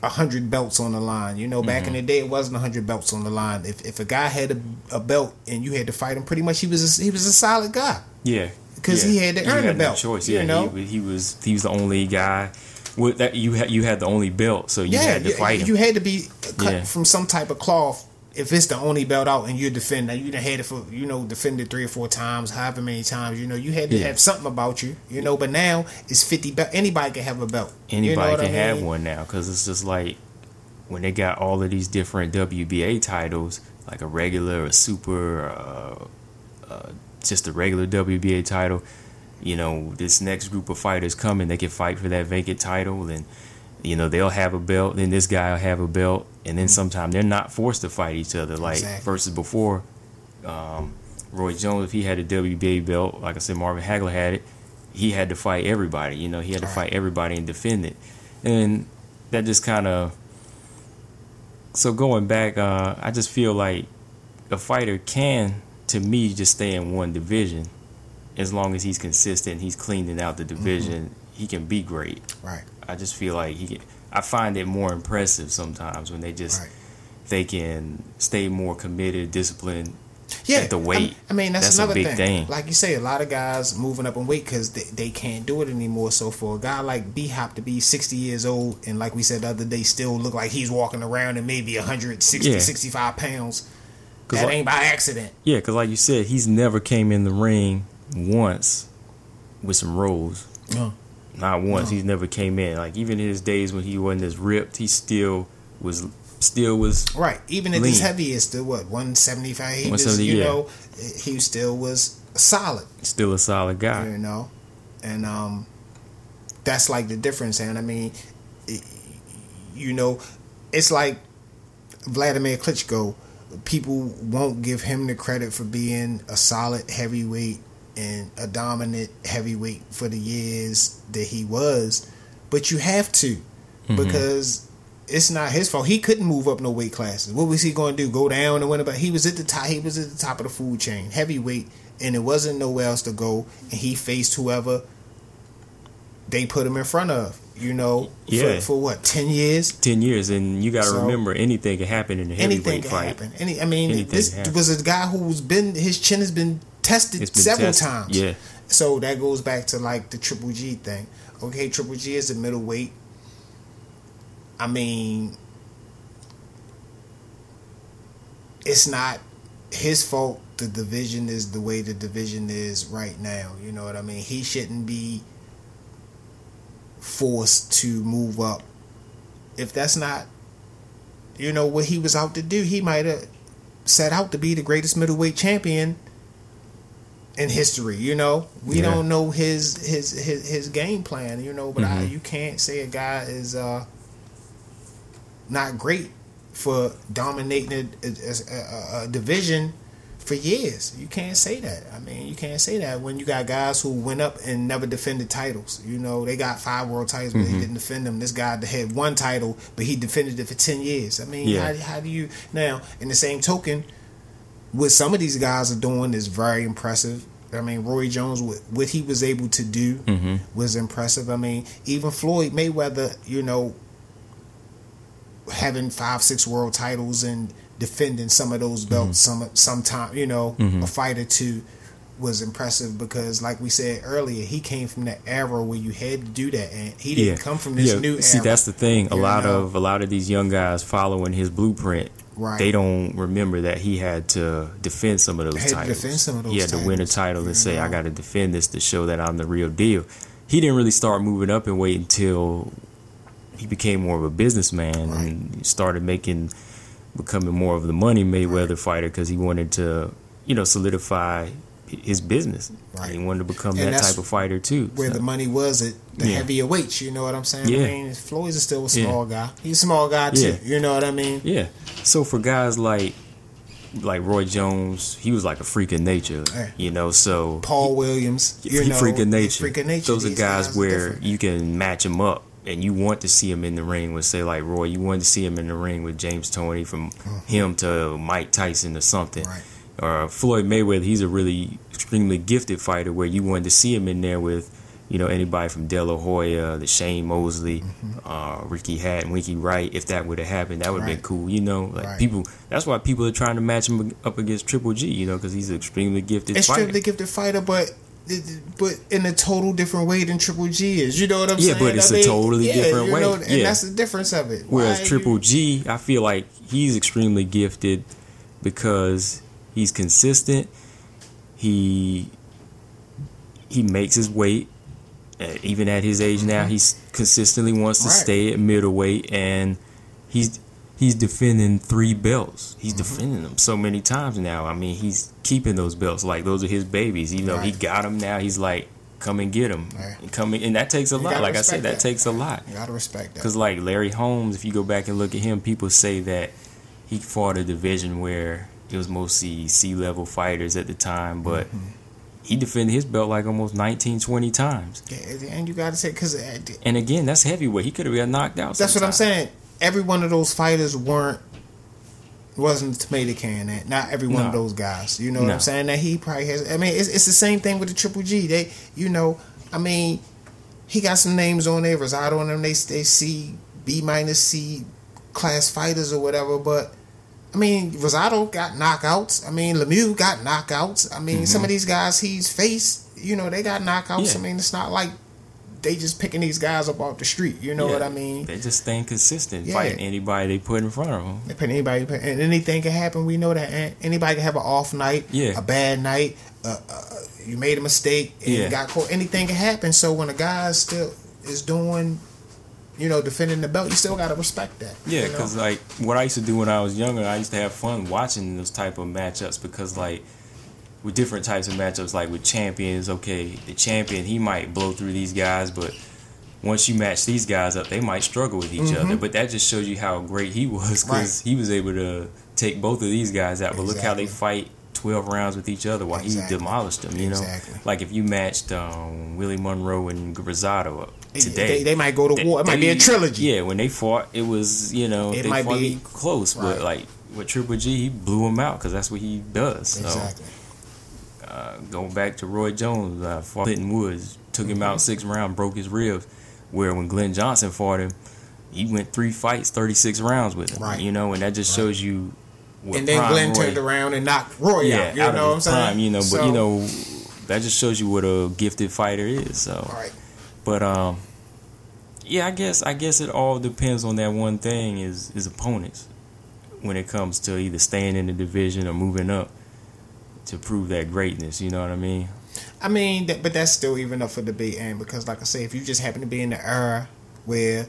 hundred belts on the line. You know, back in mm-hmm. the day it wasn't a hundred belts on the line. If if a guy had a, a belt and you had to fight him, pretty much he was a, he was a solid guy. yeah. 'Cause yeah. he had to You earn the no belt, choice. you Yeah, know? he, he was he was the only guy. With that you had you had the only belt, so you yeah, had to fight him. you had to be cut Yeah. from some type of cloth. If it's the only belt out and you're defending, you done had it for you know defended three or four times, however many times. You know, you had to Yeah. have something about you. You know, but now it's fifty belt. Anybody can have a belt. Anybody you know can I have one now because it's just like when they got all of these different WBA titles, like a regular, a super, uh, uh, just a regular WBA title. You know, this next group of fighters coming, they can fight for that vacant title, and you know they'll have a belt. Then this guy will have a belt, and then sometime they're not forced to fight each other like Exactly. versus before. Um, Roy Jones, if he had a WBA belt, like I said, Marvin Hagler had it. He had to fight everybody. You know, he had to Right. fight everybody and defend it, and that just kind of. So going back, uh, I just feel like a fighter can, to me, just stay in one division, as long as he's consistent, he's cleaning out the division. He can be great. Right. I just feel like he. I find it more impressive sometimes when they just Right. they can stay more committed, disciplined. yeah, at the weight. I, I mean, that's, That's another big thing. thing. Like you say, a lot of guys moving up in weight because they, they can't do it anymore. So for a guy like B Hop to be 60 years old and like we said the other day, still look like he's walking around and maybe 160, Yeah. 65 pounds, that like- ain't by accident. Yeah, because like you said, he's never came in the ring once with some rolls. No. Not once. No. He's never came in. Like even in his days when he wasn't as ripped, he still was still was Right. Even at his heaviest, to what 175, he was, 170, you yeah. know, he still was solid. still a solid guy. you know and um that's like the difference and i mean it- you know it's like vladimir klitschko people won't give him the credit for being a solid heavyweight and a dominant heavyweight for the years that he was but you have to mm-hmm. because it's not his fault. He couldn't move up no weight classes. What was he going to do? Go down and win about? He was at the top. He was at the top of the food chain, heavyweight, and there wasn't nowhere else to go. And he faced whoever they put him in front of. You know, Yeah. for, for what ten years? Ten years, and you got to So- remember anything can happen in a heavyweight Anything can fight. happen. Any, I mean, Anything this can happen. was a guy who's been his chin has been tested been several tested. times. Yeah, So that goes back to like the Triple G thing. Okay, Triple G is a middleweight. I mean, it's not his fault. The division is the way the division is right now. You know what I mean? He shouldn't be forced to move up. If that's not, you know, what he was out to do, he might have set out to be the greatest middleweight champion in history. You know, we Yeah. don't know his his his his game plan. You know, but I, Mhm. you can't say a guy is uh not great for dominating a, a, a, a division for years. You can't say that. I mean, you can't say that when you got guys who went up and never defended titles. You know, they got five world titles, but Mm-hmm. they didn't defend them. This guy had one title, but he defended it for ten years. I mean, Yeah. how, how do you now? In the same token, what some of these guys are doing is very impressive. I mean, Roy Jones, what, what he was able to do Mm-hmm. was impressive. I mean, even Floyd Mayweather, you know, having five, six world titles and defending some of those belts, some sometime, you know, Mm-hmm. a fight or two was impressive because, like we said earlier, he came from that era where you had to do that, and he didn't come from this yeah. new See, era. that's the thing. A lot know? of a lot of these young guys following his blueprint. Right. They don't remember that he had to defend some of those titles. defend some of he had those to win a title you and say, "I got to defend this to show that I'm the real deal." He didn't really start moving up and wait until he became more of a businessman Right. and started making, becoming more of the money Mayweather fighter because he wanted to, you know, solidify his business. Right. He wanted to become And that type of fighter too. where So- the money was at the Yeah. heavier weights. You know what I'm saying? Yeah. I mean, Floyd's is still a Yeah. small guy. He's a small guy too. Yeah. You know what I mean? Yeah. So for guys like like Roy Jones, he was like a freak of nature. Yeah. You know, so Paul Williams. You he know, freak of nature. Freak of nature. Those are These guys, where you can match him up and you want to see him in the ring with say like Roy, you want to see him in the ring with James Toney from him to Mike Tyson or something. Right. Or Floyd Mayweather, he's a really extremely gifted fighter where you wanted to see him in there with you know, anybody from De La Hoya, the Shane Mosley, Mm-hmm. uh, Ricky Hatton, Winky Wright, if that would have happened, that would have Right. been cool. You know, like Right. people. That's why people are trying to match him up against Triple G. You know, because he's an extremely gifted fighter. extremely fighter. gifted fighter, but but in a total different way than Triple G is. You know what I'm Yeah, saying? but it's I a mean, totally yeah, different you way. know, and Yeah. that's the difference of it. Whereas Why Triple G, I feel like he's extremely gifted because he's consistent. He he makes his weight. Uh, even at his age now, he's consistently wants to Mm-hmm. Right. stay at middleweight, and he's he's defending three belts. He's Mm-hmm. defending them so many times now. I mean, he's keeping those belts like those are his babies. You know, he got them now. He's like, come and get them, Right. and come in, and that takes a You lot. Like I said, that that. takes a lot. You gotta respect that. Because like Larry Holmes, if you go back and look at him, people say that he fought a division where it was mostly sea level fighters at the time, but Mm-hmm. he defended his belt like almost 19, 20 times. Yeah, and you gotta say because And again, that's heavyweight. He could have got knocked out. That's what I'm saying. Every one of those fighters weren't wasn't the tomato can. That not every one of those guys. You know what I'm saying? That he probably has. I mean, it's, it's the same thing with the Triple G. They, you know, I mean, he got some names on there. Rosado on them. They they see B minus C class fighters or whatever. But I mean, Rosado got knockouts. I mean, Lemieux got knockouts. I mean, some of these guys he's faced, you know, they got knockouts. Mm-hmm. Yeah. I mean, it's not like they just picking these guys up off the street. You know Yeah. what I mean? They just staying consistent, Yeah. fighting anybody they put in front of them. They put anybody, and anything can happen. We know that anybody can have an off night, Yeah. a bad night. Uh, uh, you made a mistake and Yeah. got caught. Anything can happen. So when a guy still is doing, you know, defending the belt, you still gotta respect that. Yeah, you know? because like what I used to do when I was younger, I used to have fun watching those type of matchups because like with different types of matchups, like with champions, okay, the champion he might blow through these guys, but once you match these guys up, they might struggle with each other. But that just shows you how great he was because Mm-hmm. Right. he was able to take both of these guys out. But look how they fight. 12 rounds with each other while Exactly. he demolished them, you know? Exactly. Like if you matched um, Willie Monroe and Rosado up today. they, they might go to war. It might be a trilogy. Yeah, when they fought, it was you know It they might fought be- close, right. but like with Triple G, he blew him out because that's what he does. So exactly. Uh, going back to Roy Jones, uh, fought Clinton Woods, took him out six round, broke his ribs. Where when Glenn Johnson fought him, he went three fights, thirty six rounds with him. Right. You know, and that just shows you. What And then Glenn Roy- turned around and knocked Roy yeah, out. You out know what I'm saying? prime, you know, but So- you know, that just shows you what a gifted fighter is. So. Right. But um, yeah, I guess I guess it all depends on that one thing is is opponents when it comes to either staying in the division or moving up to prove that greatness. You know what I mean? I mean, that, but that's still even up for debate, and because, like I say, if you just happen to be in the era where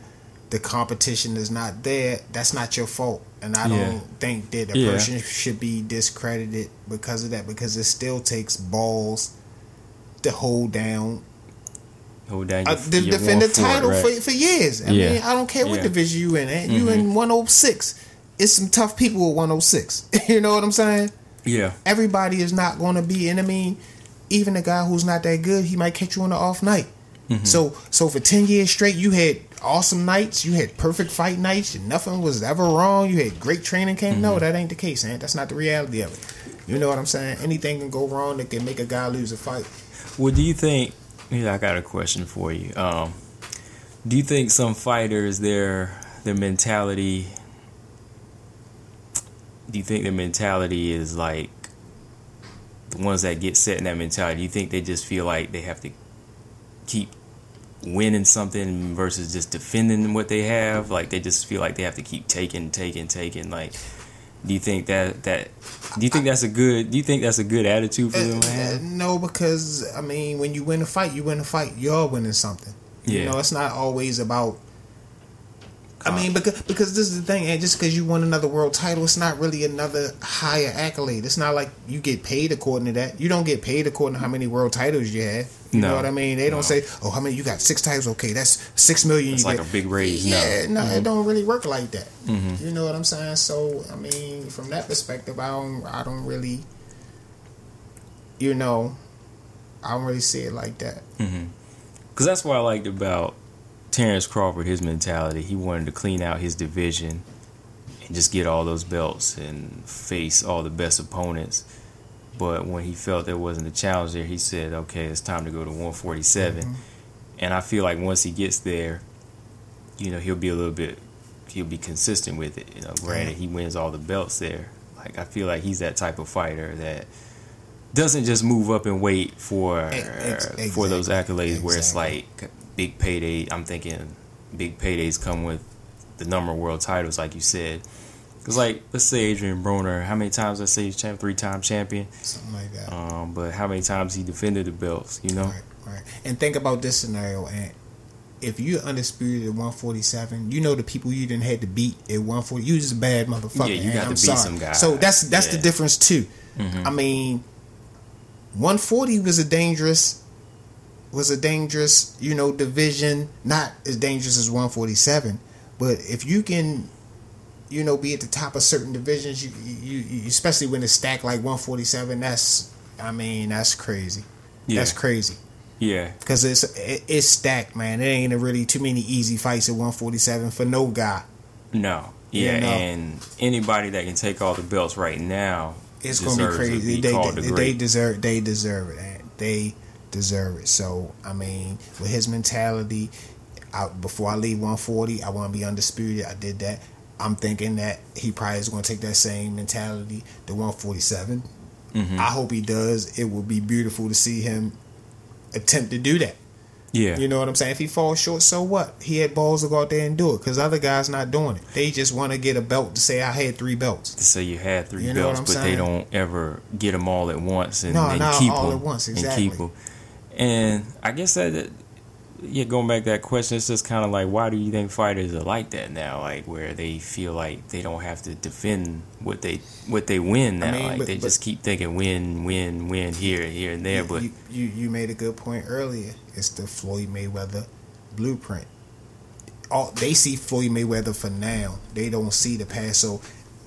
the competition is not there, that's not your fault, and I Yeah. don't think that a Yeah. person should be discredited because of that. Because it still takes balls to hold down Hold down uh, your, the defend the title right? for for years. I Yeah. mean, I don't care what division you in. eh? You in one hundred six. It's some tough people with one hundred six. you know what I'm saying? Yeah, everybody is not going to be and i mean even a guy who's not that good he might catch you on an off night Mm-hmm. so so for 10 years straight you had awesome nights you had perfect fight nights and nothing was ever wrong you had great training camp Mm-hmm. no that ain't the case man that's not the reality of it You know what I'm saying? Anything can go wrong that can make a guy lose a fight. Well, do you think? Yeah, I got a question for you. Um, do you think some fighters their their mentality? Do you think their mentality is like the ones that get set in that mentality? Do you think they just feel like they have to keep winning something versus just defending what they have? Like they just feel like they have to keep taking, taking, taking. Like, do you think that that do you think that's a good? Do you think that's a good attitude for them to Uh, no, because I mean, when you win a fight, you win a fight. You're winning something. You Yeah. know, it's not always about. I mean, because because this is the thing, and just because you won another world title, it's not really another higher accolade. It's not like you get paid according to that. You don't get paid according to how many world titles you had. You know No. what I mean? They don't say, "Oh, how many you got? Six titles? Okay, that's six million. It's like get. a big raise. No. Mm-hmm. Yeah, no, it don't really work like that. You know what I'm saying? So, I mean, from that perspective, I don't, I don't really, you know, I don't really see it like that. Because that's what I liked about Terrence Crawford, his mentality. He wanted to clean out his division and just get all those belts and face all the best opponents. But when he felt there wasn't a challenge there, he said, okay, it's time to go to 147. Mm-hmm. And I feel like once he gets there, you know, he'll be a little bit, he'll be consistent with it. You know, granted, he wins all the belts there. Like, I feel like he's that type of fighter that doesn't just move up and wait for Ex- for those exactly. accolades where it's like big payday. I'm thinking big paydays come with the number of world titles, like you said. Because, like, let's say Adrian Broner, how many times I say he's champ, three time champion, Something like that. um, but how many times he defended the belts, you know? Right, right. And think about this scenario, and if you're undisputed at 147, you know the people you didn't had to beat at 140. You just a bad motherfucker. Yeah, you got to I'm beat sorry. some guys. So that's that's the difference too. Mhm. I mean, 140 was a dangerous was a dangerous, you know, division. Not as dangerous as 147, but if you can, you know, be at the top of certain divisions, you, you, you especially when it's stacked like 147. That's, I mean, that's crazy. Yeah. That's crazy Yeah. because it's it, it's stacked, man. It ain't really too many easy fights at 147 for no guy. No. You Yeah, know. and anybody that can take all the belts right now It's gonna be crazy. be they they, the they deserve they deserve it. They deserve it. So I mean, with his mentality, I, before I leave 140, I want to be undisputed. I did that. I'm thinking that he probably is going to take that same mentality to 147. Mhm. I hope he does. It will be beautiful to see him attempt to do that. Yeah. You know what I'm saying? If he falls short, so what? He had balls to go out there and do it because other guys not doing it. They just want to get a belt to say I had three belts. to say you had three You belts, but they don't ever get them all at once and, No, and not keep all them at once, exactly. And I guess that, yeah, going back to that question, it's just kind of like, why do you think fighters are like that now? Like where they feel like they don't have to defend what they what they win now. mean, like but- they but- just keep thinking win, win, win here, here, and there. you, But you, you you made a good point earlier. It's the Floyd Mayweather blueprint. All they see Floyd Mayweather for now. They don't see the past. So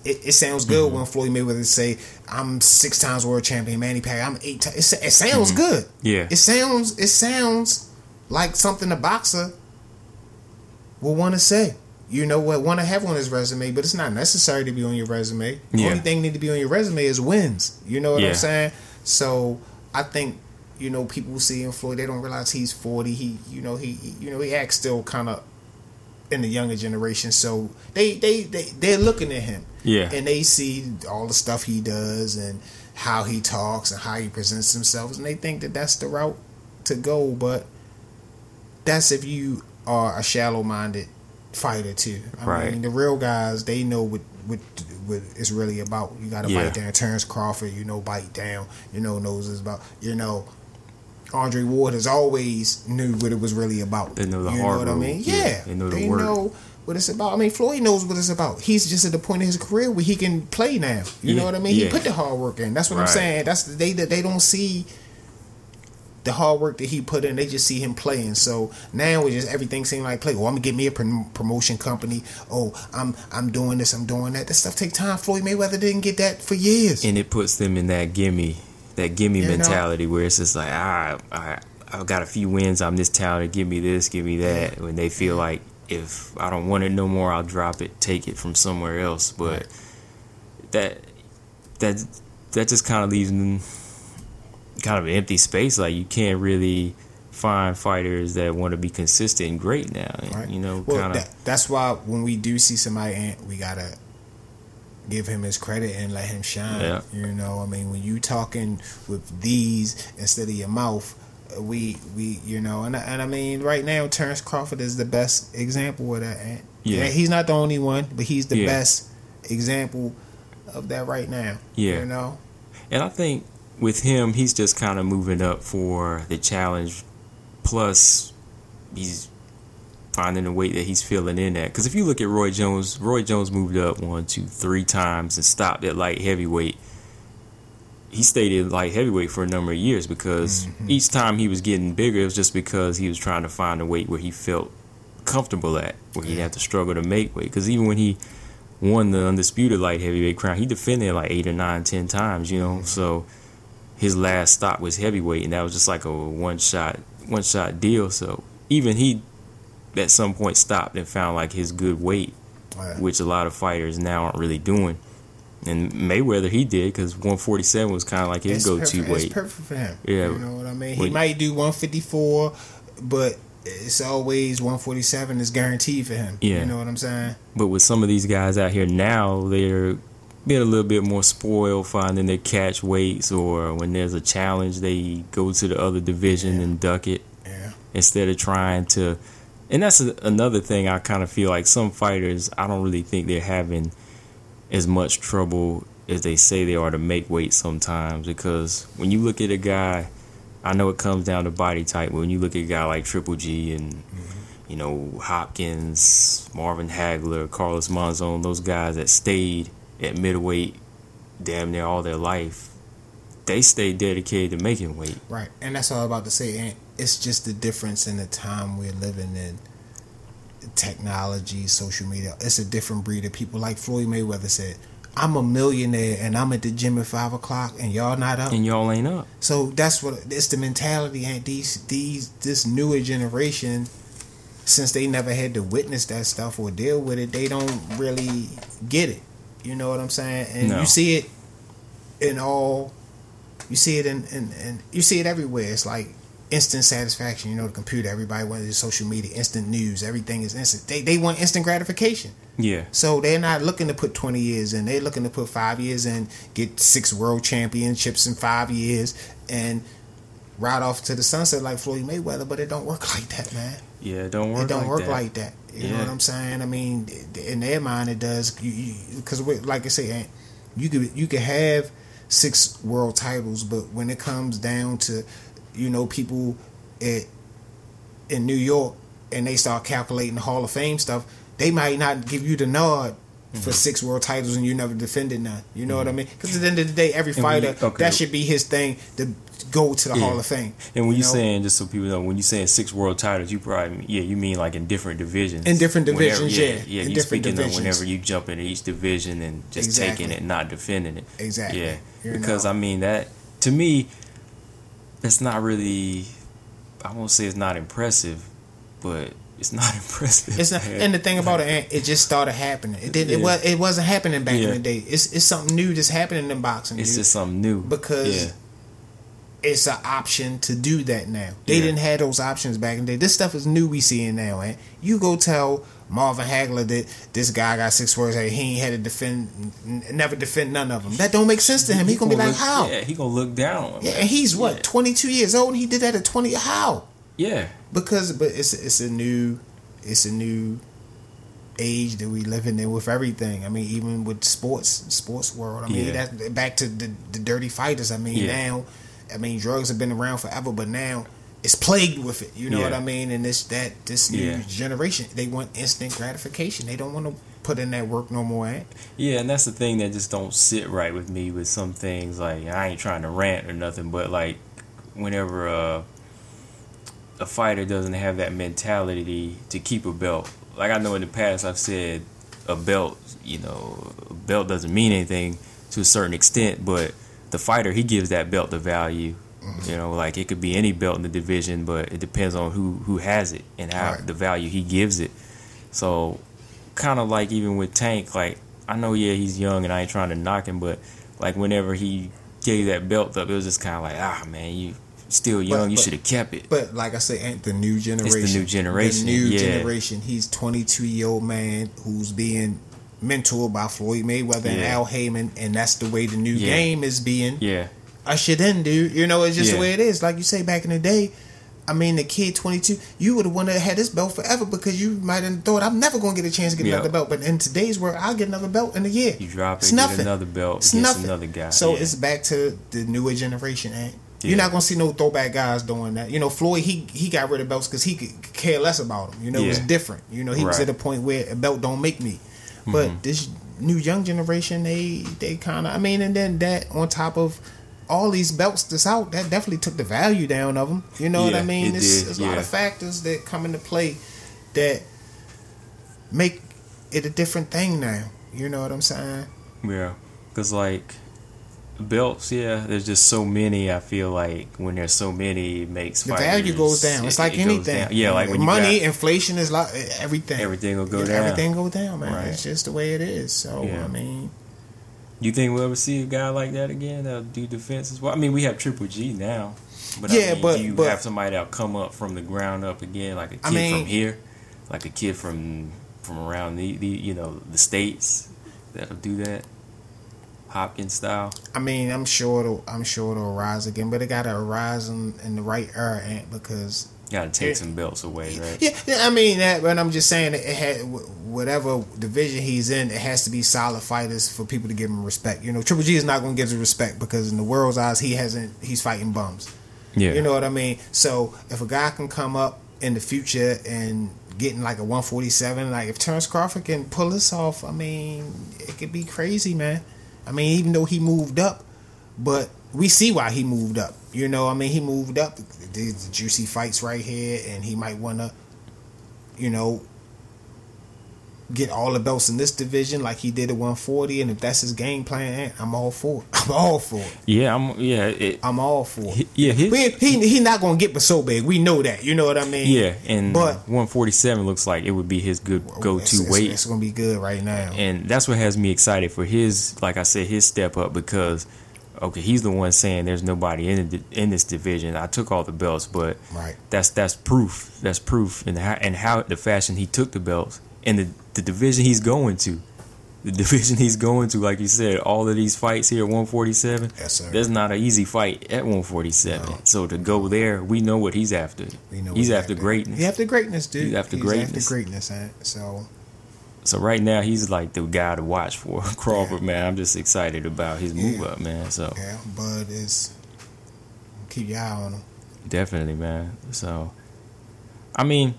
it, it sounds good Mm-hmm. when Floyd Mayweather say, "I'm six times world champion, Manny Pacquiao. I'm eight times." It, it sounds good. Mm-hmm. yeah, It sounds it sounds like something a boxer will want to say. You know what? Want to have on his resume, but it's not necessary to be on your resume. The Yeah. only thing need to be on your resume is wins. You know what Yeah. I'm saying? So I think you know people see in Floyd, they don't realize he's 40. He you know he he- you know he acts still kind of in the younger generation. So they they they they're looking at him. Yeah, and they see all the stuff he does and how he talks and how he presents himself. And they think that that's the route to go. But that's if you are a shallow minded fighter too. I Right. mean the real guys they know what what what it's really about. You gotta Yeah. bite down. Terrence crawford you know bite down. You know knows it's about. You know Andre Ward has always knew what it was really about. They know the you hard know what I mean? Yeah, Yeah, they know the they work. know what it's about. I mean, Floyd knows what it's about. He's just at the point in his career where he can play now. You Yeah, know what I mean? He put the hard work in. That's what I'm saying. That's the they that they don't see the hard work that he put in. They just see him playing. So now it's just everything seems like play. Oh, I'm gonna get me a prom- promotion company. Oh, I'm I'm doing this. I'm doing that. That stuff take time. Floyd Mayweather didn't get that for years. and it puts them in that gimme, that gimme mentality where it's just like, ah, I, I've got a few wins. I'm this talented. Give me this. Give me that. When they feel like if I don't want it no more, I'll drop it, take it from somewhere else. But that that that just kind of leaves them kind of an empty space. Like you can't really find fighters that want to be consistent and great now. Right. You know, Well, kind of. that, that's why when we do see somebody, we gotta give him his credit and let him shine. Yeah. You know, I mean, when you talking with these instead of your mouth, uh, we we you know, and I- and I mean, right now Terrence Crawford is the best example of that. Ant. Yeah. he's not the only one, but he's the Yeah. best example of that right now. Yeah. you know, And I think with him, he's just kind of moving up for the challenge. Plus, he's finding the weight that he's feeling in at. Because if you look at Roy Jones, Roy Jones moved up one, two, three times and stopped at light heavyweight. He stayed at light heavyweight for a number of years because mm-hmm. each time he was getting bigger, it was just because he was trying to find a weight where he felt comfortable at, where he have to struggle to make weight. Because even when he won the undisputed light heavyweight crown, he defended it like eight or nine, ten times, you know. Mm-hmm. So his last stop was heavyweight, and that was just like a one shot, one shot deal. So even he, at some point, stopped and found like his good weight, which a lot of fighters now aren't really doing. And Mayweather, he did because 147 was kind of like his go to weight. It's perfect for him. Yeah. you know what I mean. He Well, might do 154, but it's always 147 is guaranteed for him. Yeah. you know what I'm saying. But with some of these guys out here now, they're being a little bit more spoiled, finding their catch weights, or when there's a challenge, they go to the other division Yeah. and duck it Yeah, instead of trying to. And that's a, another thing I kind of feel like some fighters, I don't really think they're having as much trouble as they say they are to make weight sometimes. Because when you look at a guy, I know it comes down to body type, but when you look at a guy like Triple G and mm-hmm. you know, Hopkins, Marvin Hagler, Carlos Monzon, those guys that stayed at middleweight damn near all their life, they stay dedicated to making weight. right. And that's all I'm about to say. And it's just the difference in the time we're living in. Technology, social media. It's a different breed of people. Like Floyd Mayweather said, "I'm a millionaire and I'm at the gym at five o'clock, and y'all not up." And y'all ain't up. So that's what it's the mentality and these these this newer generation since they never had to witness that stuff or deal with it, they don't really get it. You know what I'm saying? And No. you see it in all you see it in, in, in you see it everywhere. It's like instant satisfaction, you know, the computer, everybody wants social media, instant news, everything is instant. They they want instant gratification. Yeah. So they're not looking to put 20 years in. They're looking to put five years in, get six world championships in five years, and ride off to the sunset like Floyd Mayweather. But it don't work like that, man. Yeah, it don't work it don't like work that. like that. You know what I'm saying? I mean, in their mind, it does. Because, like I say, you could you could have six world titles, but when it comes down to, you know, people at in New York and they start calculating the Hall of Fame stuff, they might not give you the nod. Mm-hmm. For six world titles and you never defended none, you know what I mean? Because at the end of the day, every when you- fighter okay. that should be his thing to go to the Yeah. Hall of Fame. And when you you're know? saying, just so people know, when you're saying six world titles, you probably yeah, you mean like in different divisions. In different Whenever- divisions, yeah. yeah. In you different speaking divisions. of whenever you jump into each division and just Exactly. taking it, not defending it. Exactly. Yeah, You because know. I mean that to me, that's not really. I won't say it's not impressive, but it's not impressive. It's not, and the thing about it, it just started happening. It didn't. It was. It wasn't happening back Yeah. in the day. It's it's something new that's happening in boxing. it's dude, just something new because yeah, it's an option to do that now. They Yeah. didn't have those options back in the day. This stuff is new. We seeing now, and you go tell Marvin Hagler that this guy got six words. Hey, he ain't had to defend, n- never defend none of them. That don't make sense to him. He, gonna be like, look, how? Yeah, he gonna look down. Yeah, and he's what Yeah. twenty two years old, and he did that at twenty. How? Yeah, because but it's it's a new it's a new age that we living in with everything. I mean, even with sports, sports world. I mean, Yeah. that's back to the, the dirty fighters. I mean, Yeah. now, I mean, drugs have been around forever, but now it's plagued with it. You know what I mean? And this that this new Yeah. generation, they want instant gratification. They don't want to put in that work no more. Eh? Yeah, and that's the thing that just don't sit right with me with some things. Like I ain't trying to rant or nothing, but like whenever uh, a fighter doesn't have that mentality to keep a belt. Like I know in the past I've said a belt, you know, a belt doesn't mean anything to a certain extent, but the fighter he gives that belt the value. You know, like it could be any belt in the division, but it depends on who who has it and how Right. the value he gives it. So kind of like even with Tank, like I know, yeah, he's young, and I ain't trying to knock him, but like whenever he gave that belt up, it was just kind of like, ah, man, you still young, you but- should have kept it. But like I say, ain't the new generation. It's the new generation, The new yeah. generation. He's 22 year old man who's being mentored by Floyd Mayweather and Al Haymon, and that's the way the new Yeah. game is being yeah, I ushered in, dude. You know, it's just the way it is. Like you say back in the day. I mean, the kid 22, you would have wanted to have this belt forever because you might have thought, I'm never going to get a chance to get Yeah. another belt. But in today's world, I'll get another belt in a year. you drop It's it, get nothing. another belt It's nothing. another guy. So yeah. it's back to the newer generation, ain't Yeah. You're not gonna see no throwback guys doing that. You know, Floyd he he got rid of belts because he could care less about them. You know, it was different. You know, he was at a point where a belt don't make me. But Mm-hmm. this new young generation, they they kind of. I mean, and then that on top of all these belts that's out, that definitely took the value down of them. You know what I Yeah, mean? it There's, there's a lot of factors that come into play that make it a different thing now. You know what I'm saying? Yeah, because like belts, yeah, there's just so many. I feel like when there's so many, it makes The value goes down. It's it- like it anything. Yeah, like when you money, got- inflation is like everything. everything will go down. Everything go down, man. Right. It's just the way it is. So Yeah. I mean, You think we'll ever see a guy like that again that'll do defenses? Well, I mean, we have Triple G now, but Yeah, I mean, but- do you but- have somebody that'll come up from the ground up again, like a kid I mean- from here, like a kid from from around the, the you know the states that'll do that, Hopkins style. I mean, I'm sure it'll, I'm sure it'll rise again, but it got to arise in, in the right era, Ant, because Got to take Yeah. some belts away, right? yeah, I mean that. But I'm just saying, it, it had whatever division he's in, it has to be solid fighters for people to give him respect. You know, Triple G is not going to give him respect because in the world's eyes, he hasn't. He's fighting bums. Yeah, You know what I mean? So if a guy can come up in the future and getting like a 147, like if Terrence Crawford can pull this off, I mean, it could be crazy, man. I mean, even though he moved up, but we see why he moved up. You know, I mean, he moved up. These juicy fights right here, and he might want to, you know, get all the belts in this division like he did at 140. And if that's his game plan, eh, I'm all for it. I'm all for it. yeah, I'm yeah, it, I'm all for it. yeah, his, He, he he not gonna get but so big. We know that. You know what I mean? yeah, and But- 147 looks like it would be his good go-to it's, weight. It's gonna be good right now. and that's what has me excited for his like I said his step up because okay he's the one saying there's nobody in the, in this division I took all the belts but Right. that's that's proof that's proof and how and how the fashion he took the belts and the the division he's going to the division he's going to like you said all of these fights here at 147 Yes, sir. there's not an easy fight at 147 No. so to go there we know what he's after We know he's after greatness He after greatness, dude. He's after greatness. After greatness. So So right now he's like the guy to watch for Crawford, man. I'm just excited about his move Yeah. up, man. So yeah, Bud is keep your eye on him. definitely, man. So I mean,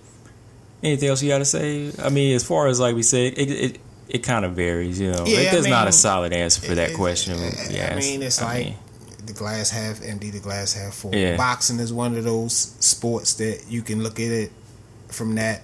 anything else you got to say? I mean, as far as like we said, it it, it kind of varies, you know. Yeah, Like, I there's not a um, solid answer for that it- question. it- yeah, I mean, it's I like mean, the glass half empty, the glass half full. Yeah. Boxing is one of those sports that you can look at it from that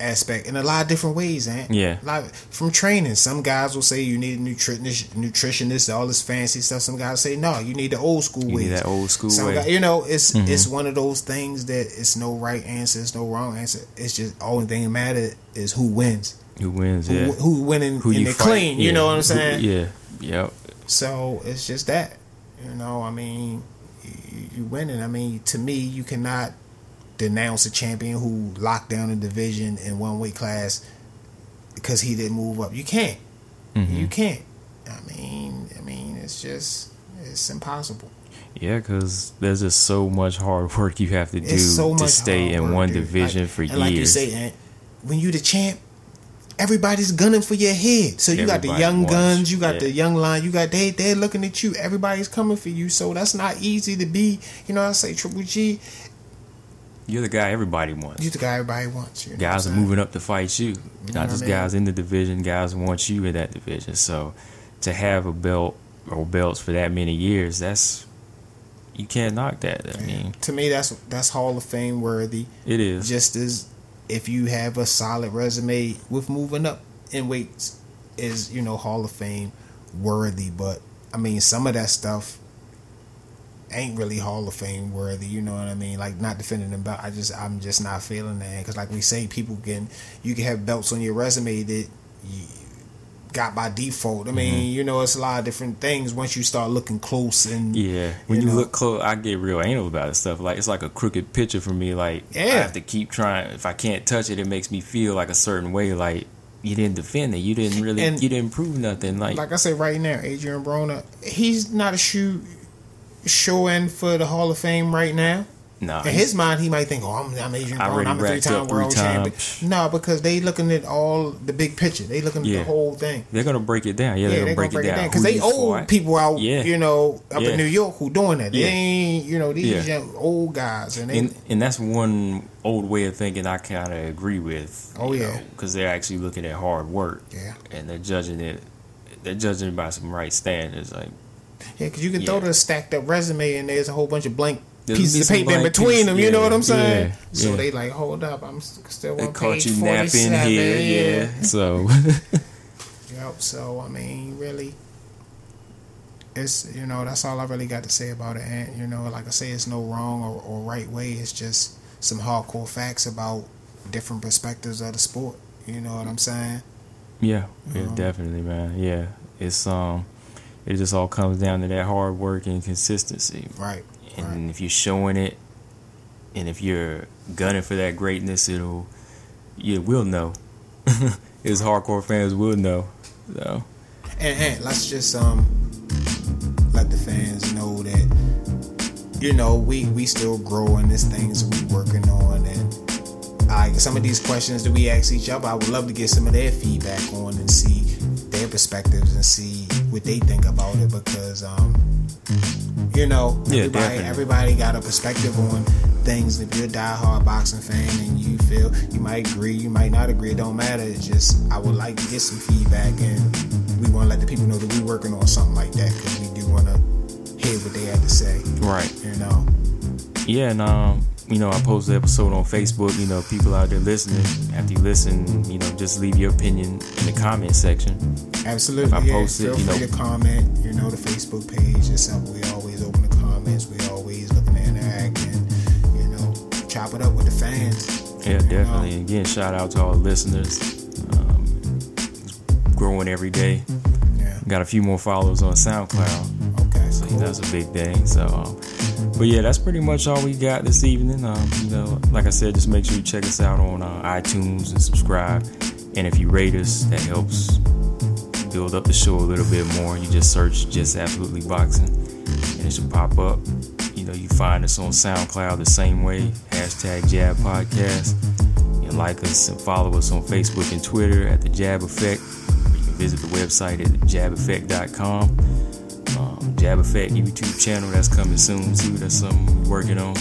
aspect in a lot of different ways, and Yeah. Like from training, some guys will say you need a nutritionist, nutritionist, all this fancy stuff. Some guys say no, you need the old school way. ways. that old school Some way. guy, you know, it's Mhm. it's one of those things that it's no right answer, it's no wrong answer. It's just only thing that matter is who wins, who wins? who, Yeah, who winning who in you clean. You know what I'm Who- saying? yeah, yep. So it's just that, you know. I mean, you, you winning. I mean, to me, you cannot denounce a champion who locked down a division in one weight class because he didn't move up. You can't. Mhm. You can't. I mean, I mean, it's just it's impossible. Yeah, because there's just so much hard work you have to do so to stay in work, one dude. division Like- for and years. Like you say, Ant, when you the champ, everybody's gunning for your head. So you got the young wants- guns, you got yeah. the young line, you got they they're looking at you. Everybody's coming for you. So that's not easy to be. You know, I say Triple G, You're the guy everybody wants. You're the guy everybody wants. You know guys are moving up to fight you, know not just I mean? guys in the division. Guys want you in that division. So to have a belt or belts for that many years, that's you can't knock that. I mean, To me, that's that's Hall of Fame worthy. it is. Just as if you have a solid resume with moving up in weights, is you know Hall of Fame worthy. But I mean, some of that stuff ain't really Hall of Fame worthy. You know what I mean? Like not defending them belt. I just I'm just not feeling that because like we say, people can you can have belts on your resume that you, got by default. I mean, mm-hmm. you know, it's a lot of different things once you start looking close and Yeah, when You you, look close, I get real anal about it stuff. Like it's like a crooked picture for me. Like yeah. I have to keep trying. If I can't touch it, it makes me feel like a certain way. Like you didn't defend it. You didn't really. And- you didn't prove nothing. Like, like I say right now, Adrian Broner, he's not a shoe show in for the Hall of Fame right now. nah, In his mind, he might think, "Oh, I'm, I'm Adrian Broner. I'm a three-time three world champion." No, because they looking at all the big picture. They looking at Yeah. the whole thing. they're gonna break it down. Yeah, Yeah, they're they're gonna break, it down because they old fought. people out, Yeah. you know, up in New York who doing that. They ain't, you know, these young, old guys, and they, and and that's one old way of thinking I kind of agree with. Oh, yeah. because they're actually looking at hard work. Yeah. and they're judging it. They're judging it by some right standards. Like yeah, because you can throw the stacked up resume and there's a whole bunch of blank There'll pieces of paper in between pieces, them. You know what I'm saying? yeah, So yeah. they like, hold up, I'm still they on caught page you napping here, yeah. So Yep. So I mean, really, it's you know that's all I really got to say about it. And you know, like I say, it's no wrong or, or right way. It's just some hardcore facts about different perspectives of the sport. You know what I'm saying? yeah, yeah, Um, definitely, man. Yeah, it's um, it just all comes down to that hard work and consistency. Right. And right. if you're showing it, and if you're gunning for that greatness, it'll, you will know. As hardcore fans will know. So And, and let's just um let the fans know that you know we we still growing. This things we working on, and like some of these questions that we ask each other, I would love to get some of their feedback on and see their perspectives and see what they think about it because um you know Yeah, everybody definitely. everybody got a perspective on things. If you're a diehard boxing fan and you feel you might agree, you might not agree, it don't matter. It's just I would like to get some feedback and we want to let the people know that we're working on something like that because we do want to hear what they have to say. right. You know, Yeah, and um, you know, I post the episode on Facebook. You know, people out there listening, after you listen, you know, just leave your opinion in the comment section. absolutely. If I yeah, post it, feel you free know- to comment. You know, the Facebook page is something we always open the comments. We always looking to interact and you know chop it up with the fans. Yeah, definitely. And Again, shout out to all the listeners. Um, it's growing every day. Yeah. Got a few more followers on SoundCloud, Okay. so cool. that's a big thing. So, um, but yeah, that's pretty much all we got this evening. Um, you know, like I said, just make sure you check us out on uh, iTunes and subscribe. And if you rate us, that helps build up the show a little bit more. You just search "Just Absolutely Boxing" and it should pop up. You know, you find us on SoundCloud the same way. Hashtag Jab Podcast. And like us and follow us on Facebook and Twitter at the Jab Effect. Or you can visit the website at jabeffect.com. Jab Effect YouTube channel that's coming soon too. That's something we're working on.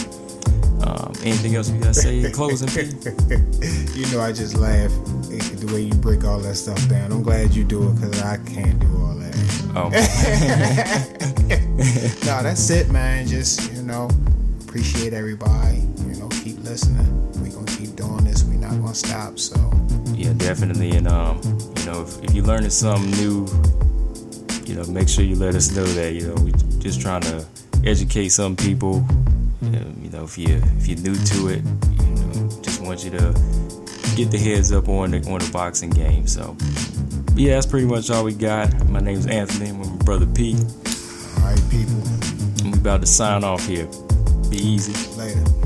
Um, anything else you gotta say in closing, you know, I just laugh at the way you break all that stuff down. I'm glad you do it because I can't do all that. Oh, no, that's it, man. Just you know, appreciate everybody. You know, keep listening. We gonna keep doing this. We not gonna stop. So yeah, definitely. And um, you know, if, if you're learning something new, you know, make sure you let us know that. You know, we just trying to educate some people. Um, you know, if you if you're new to it, you know, just want you to get the heads up on the on the boxing game. So, yeah, that's pretty much all we got. My name's Anthony. I'm with my brother Pete. all right, people. And we about to sign off here. Be easy. Later.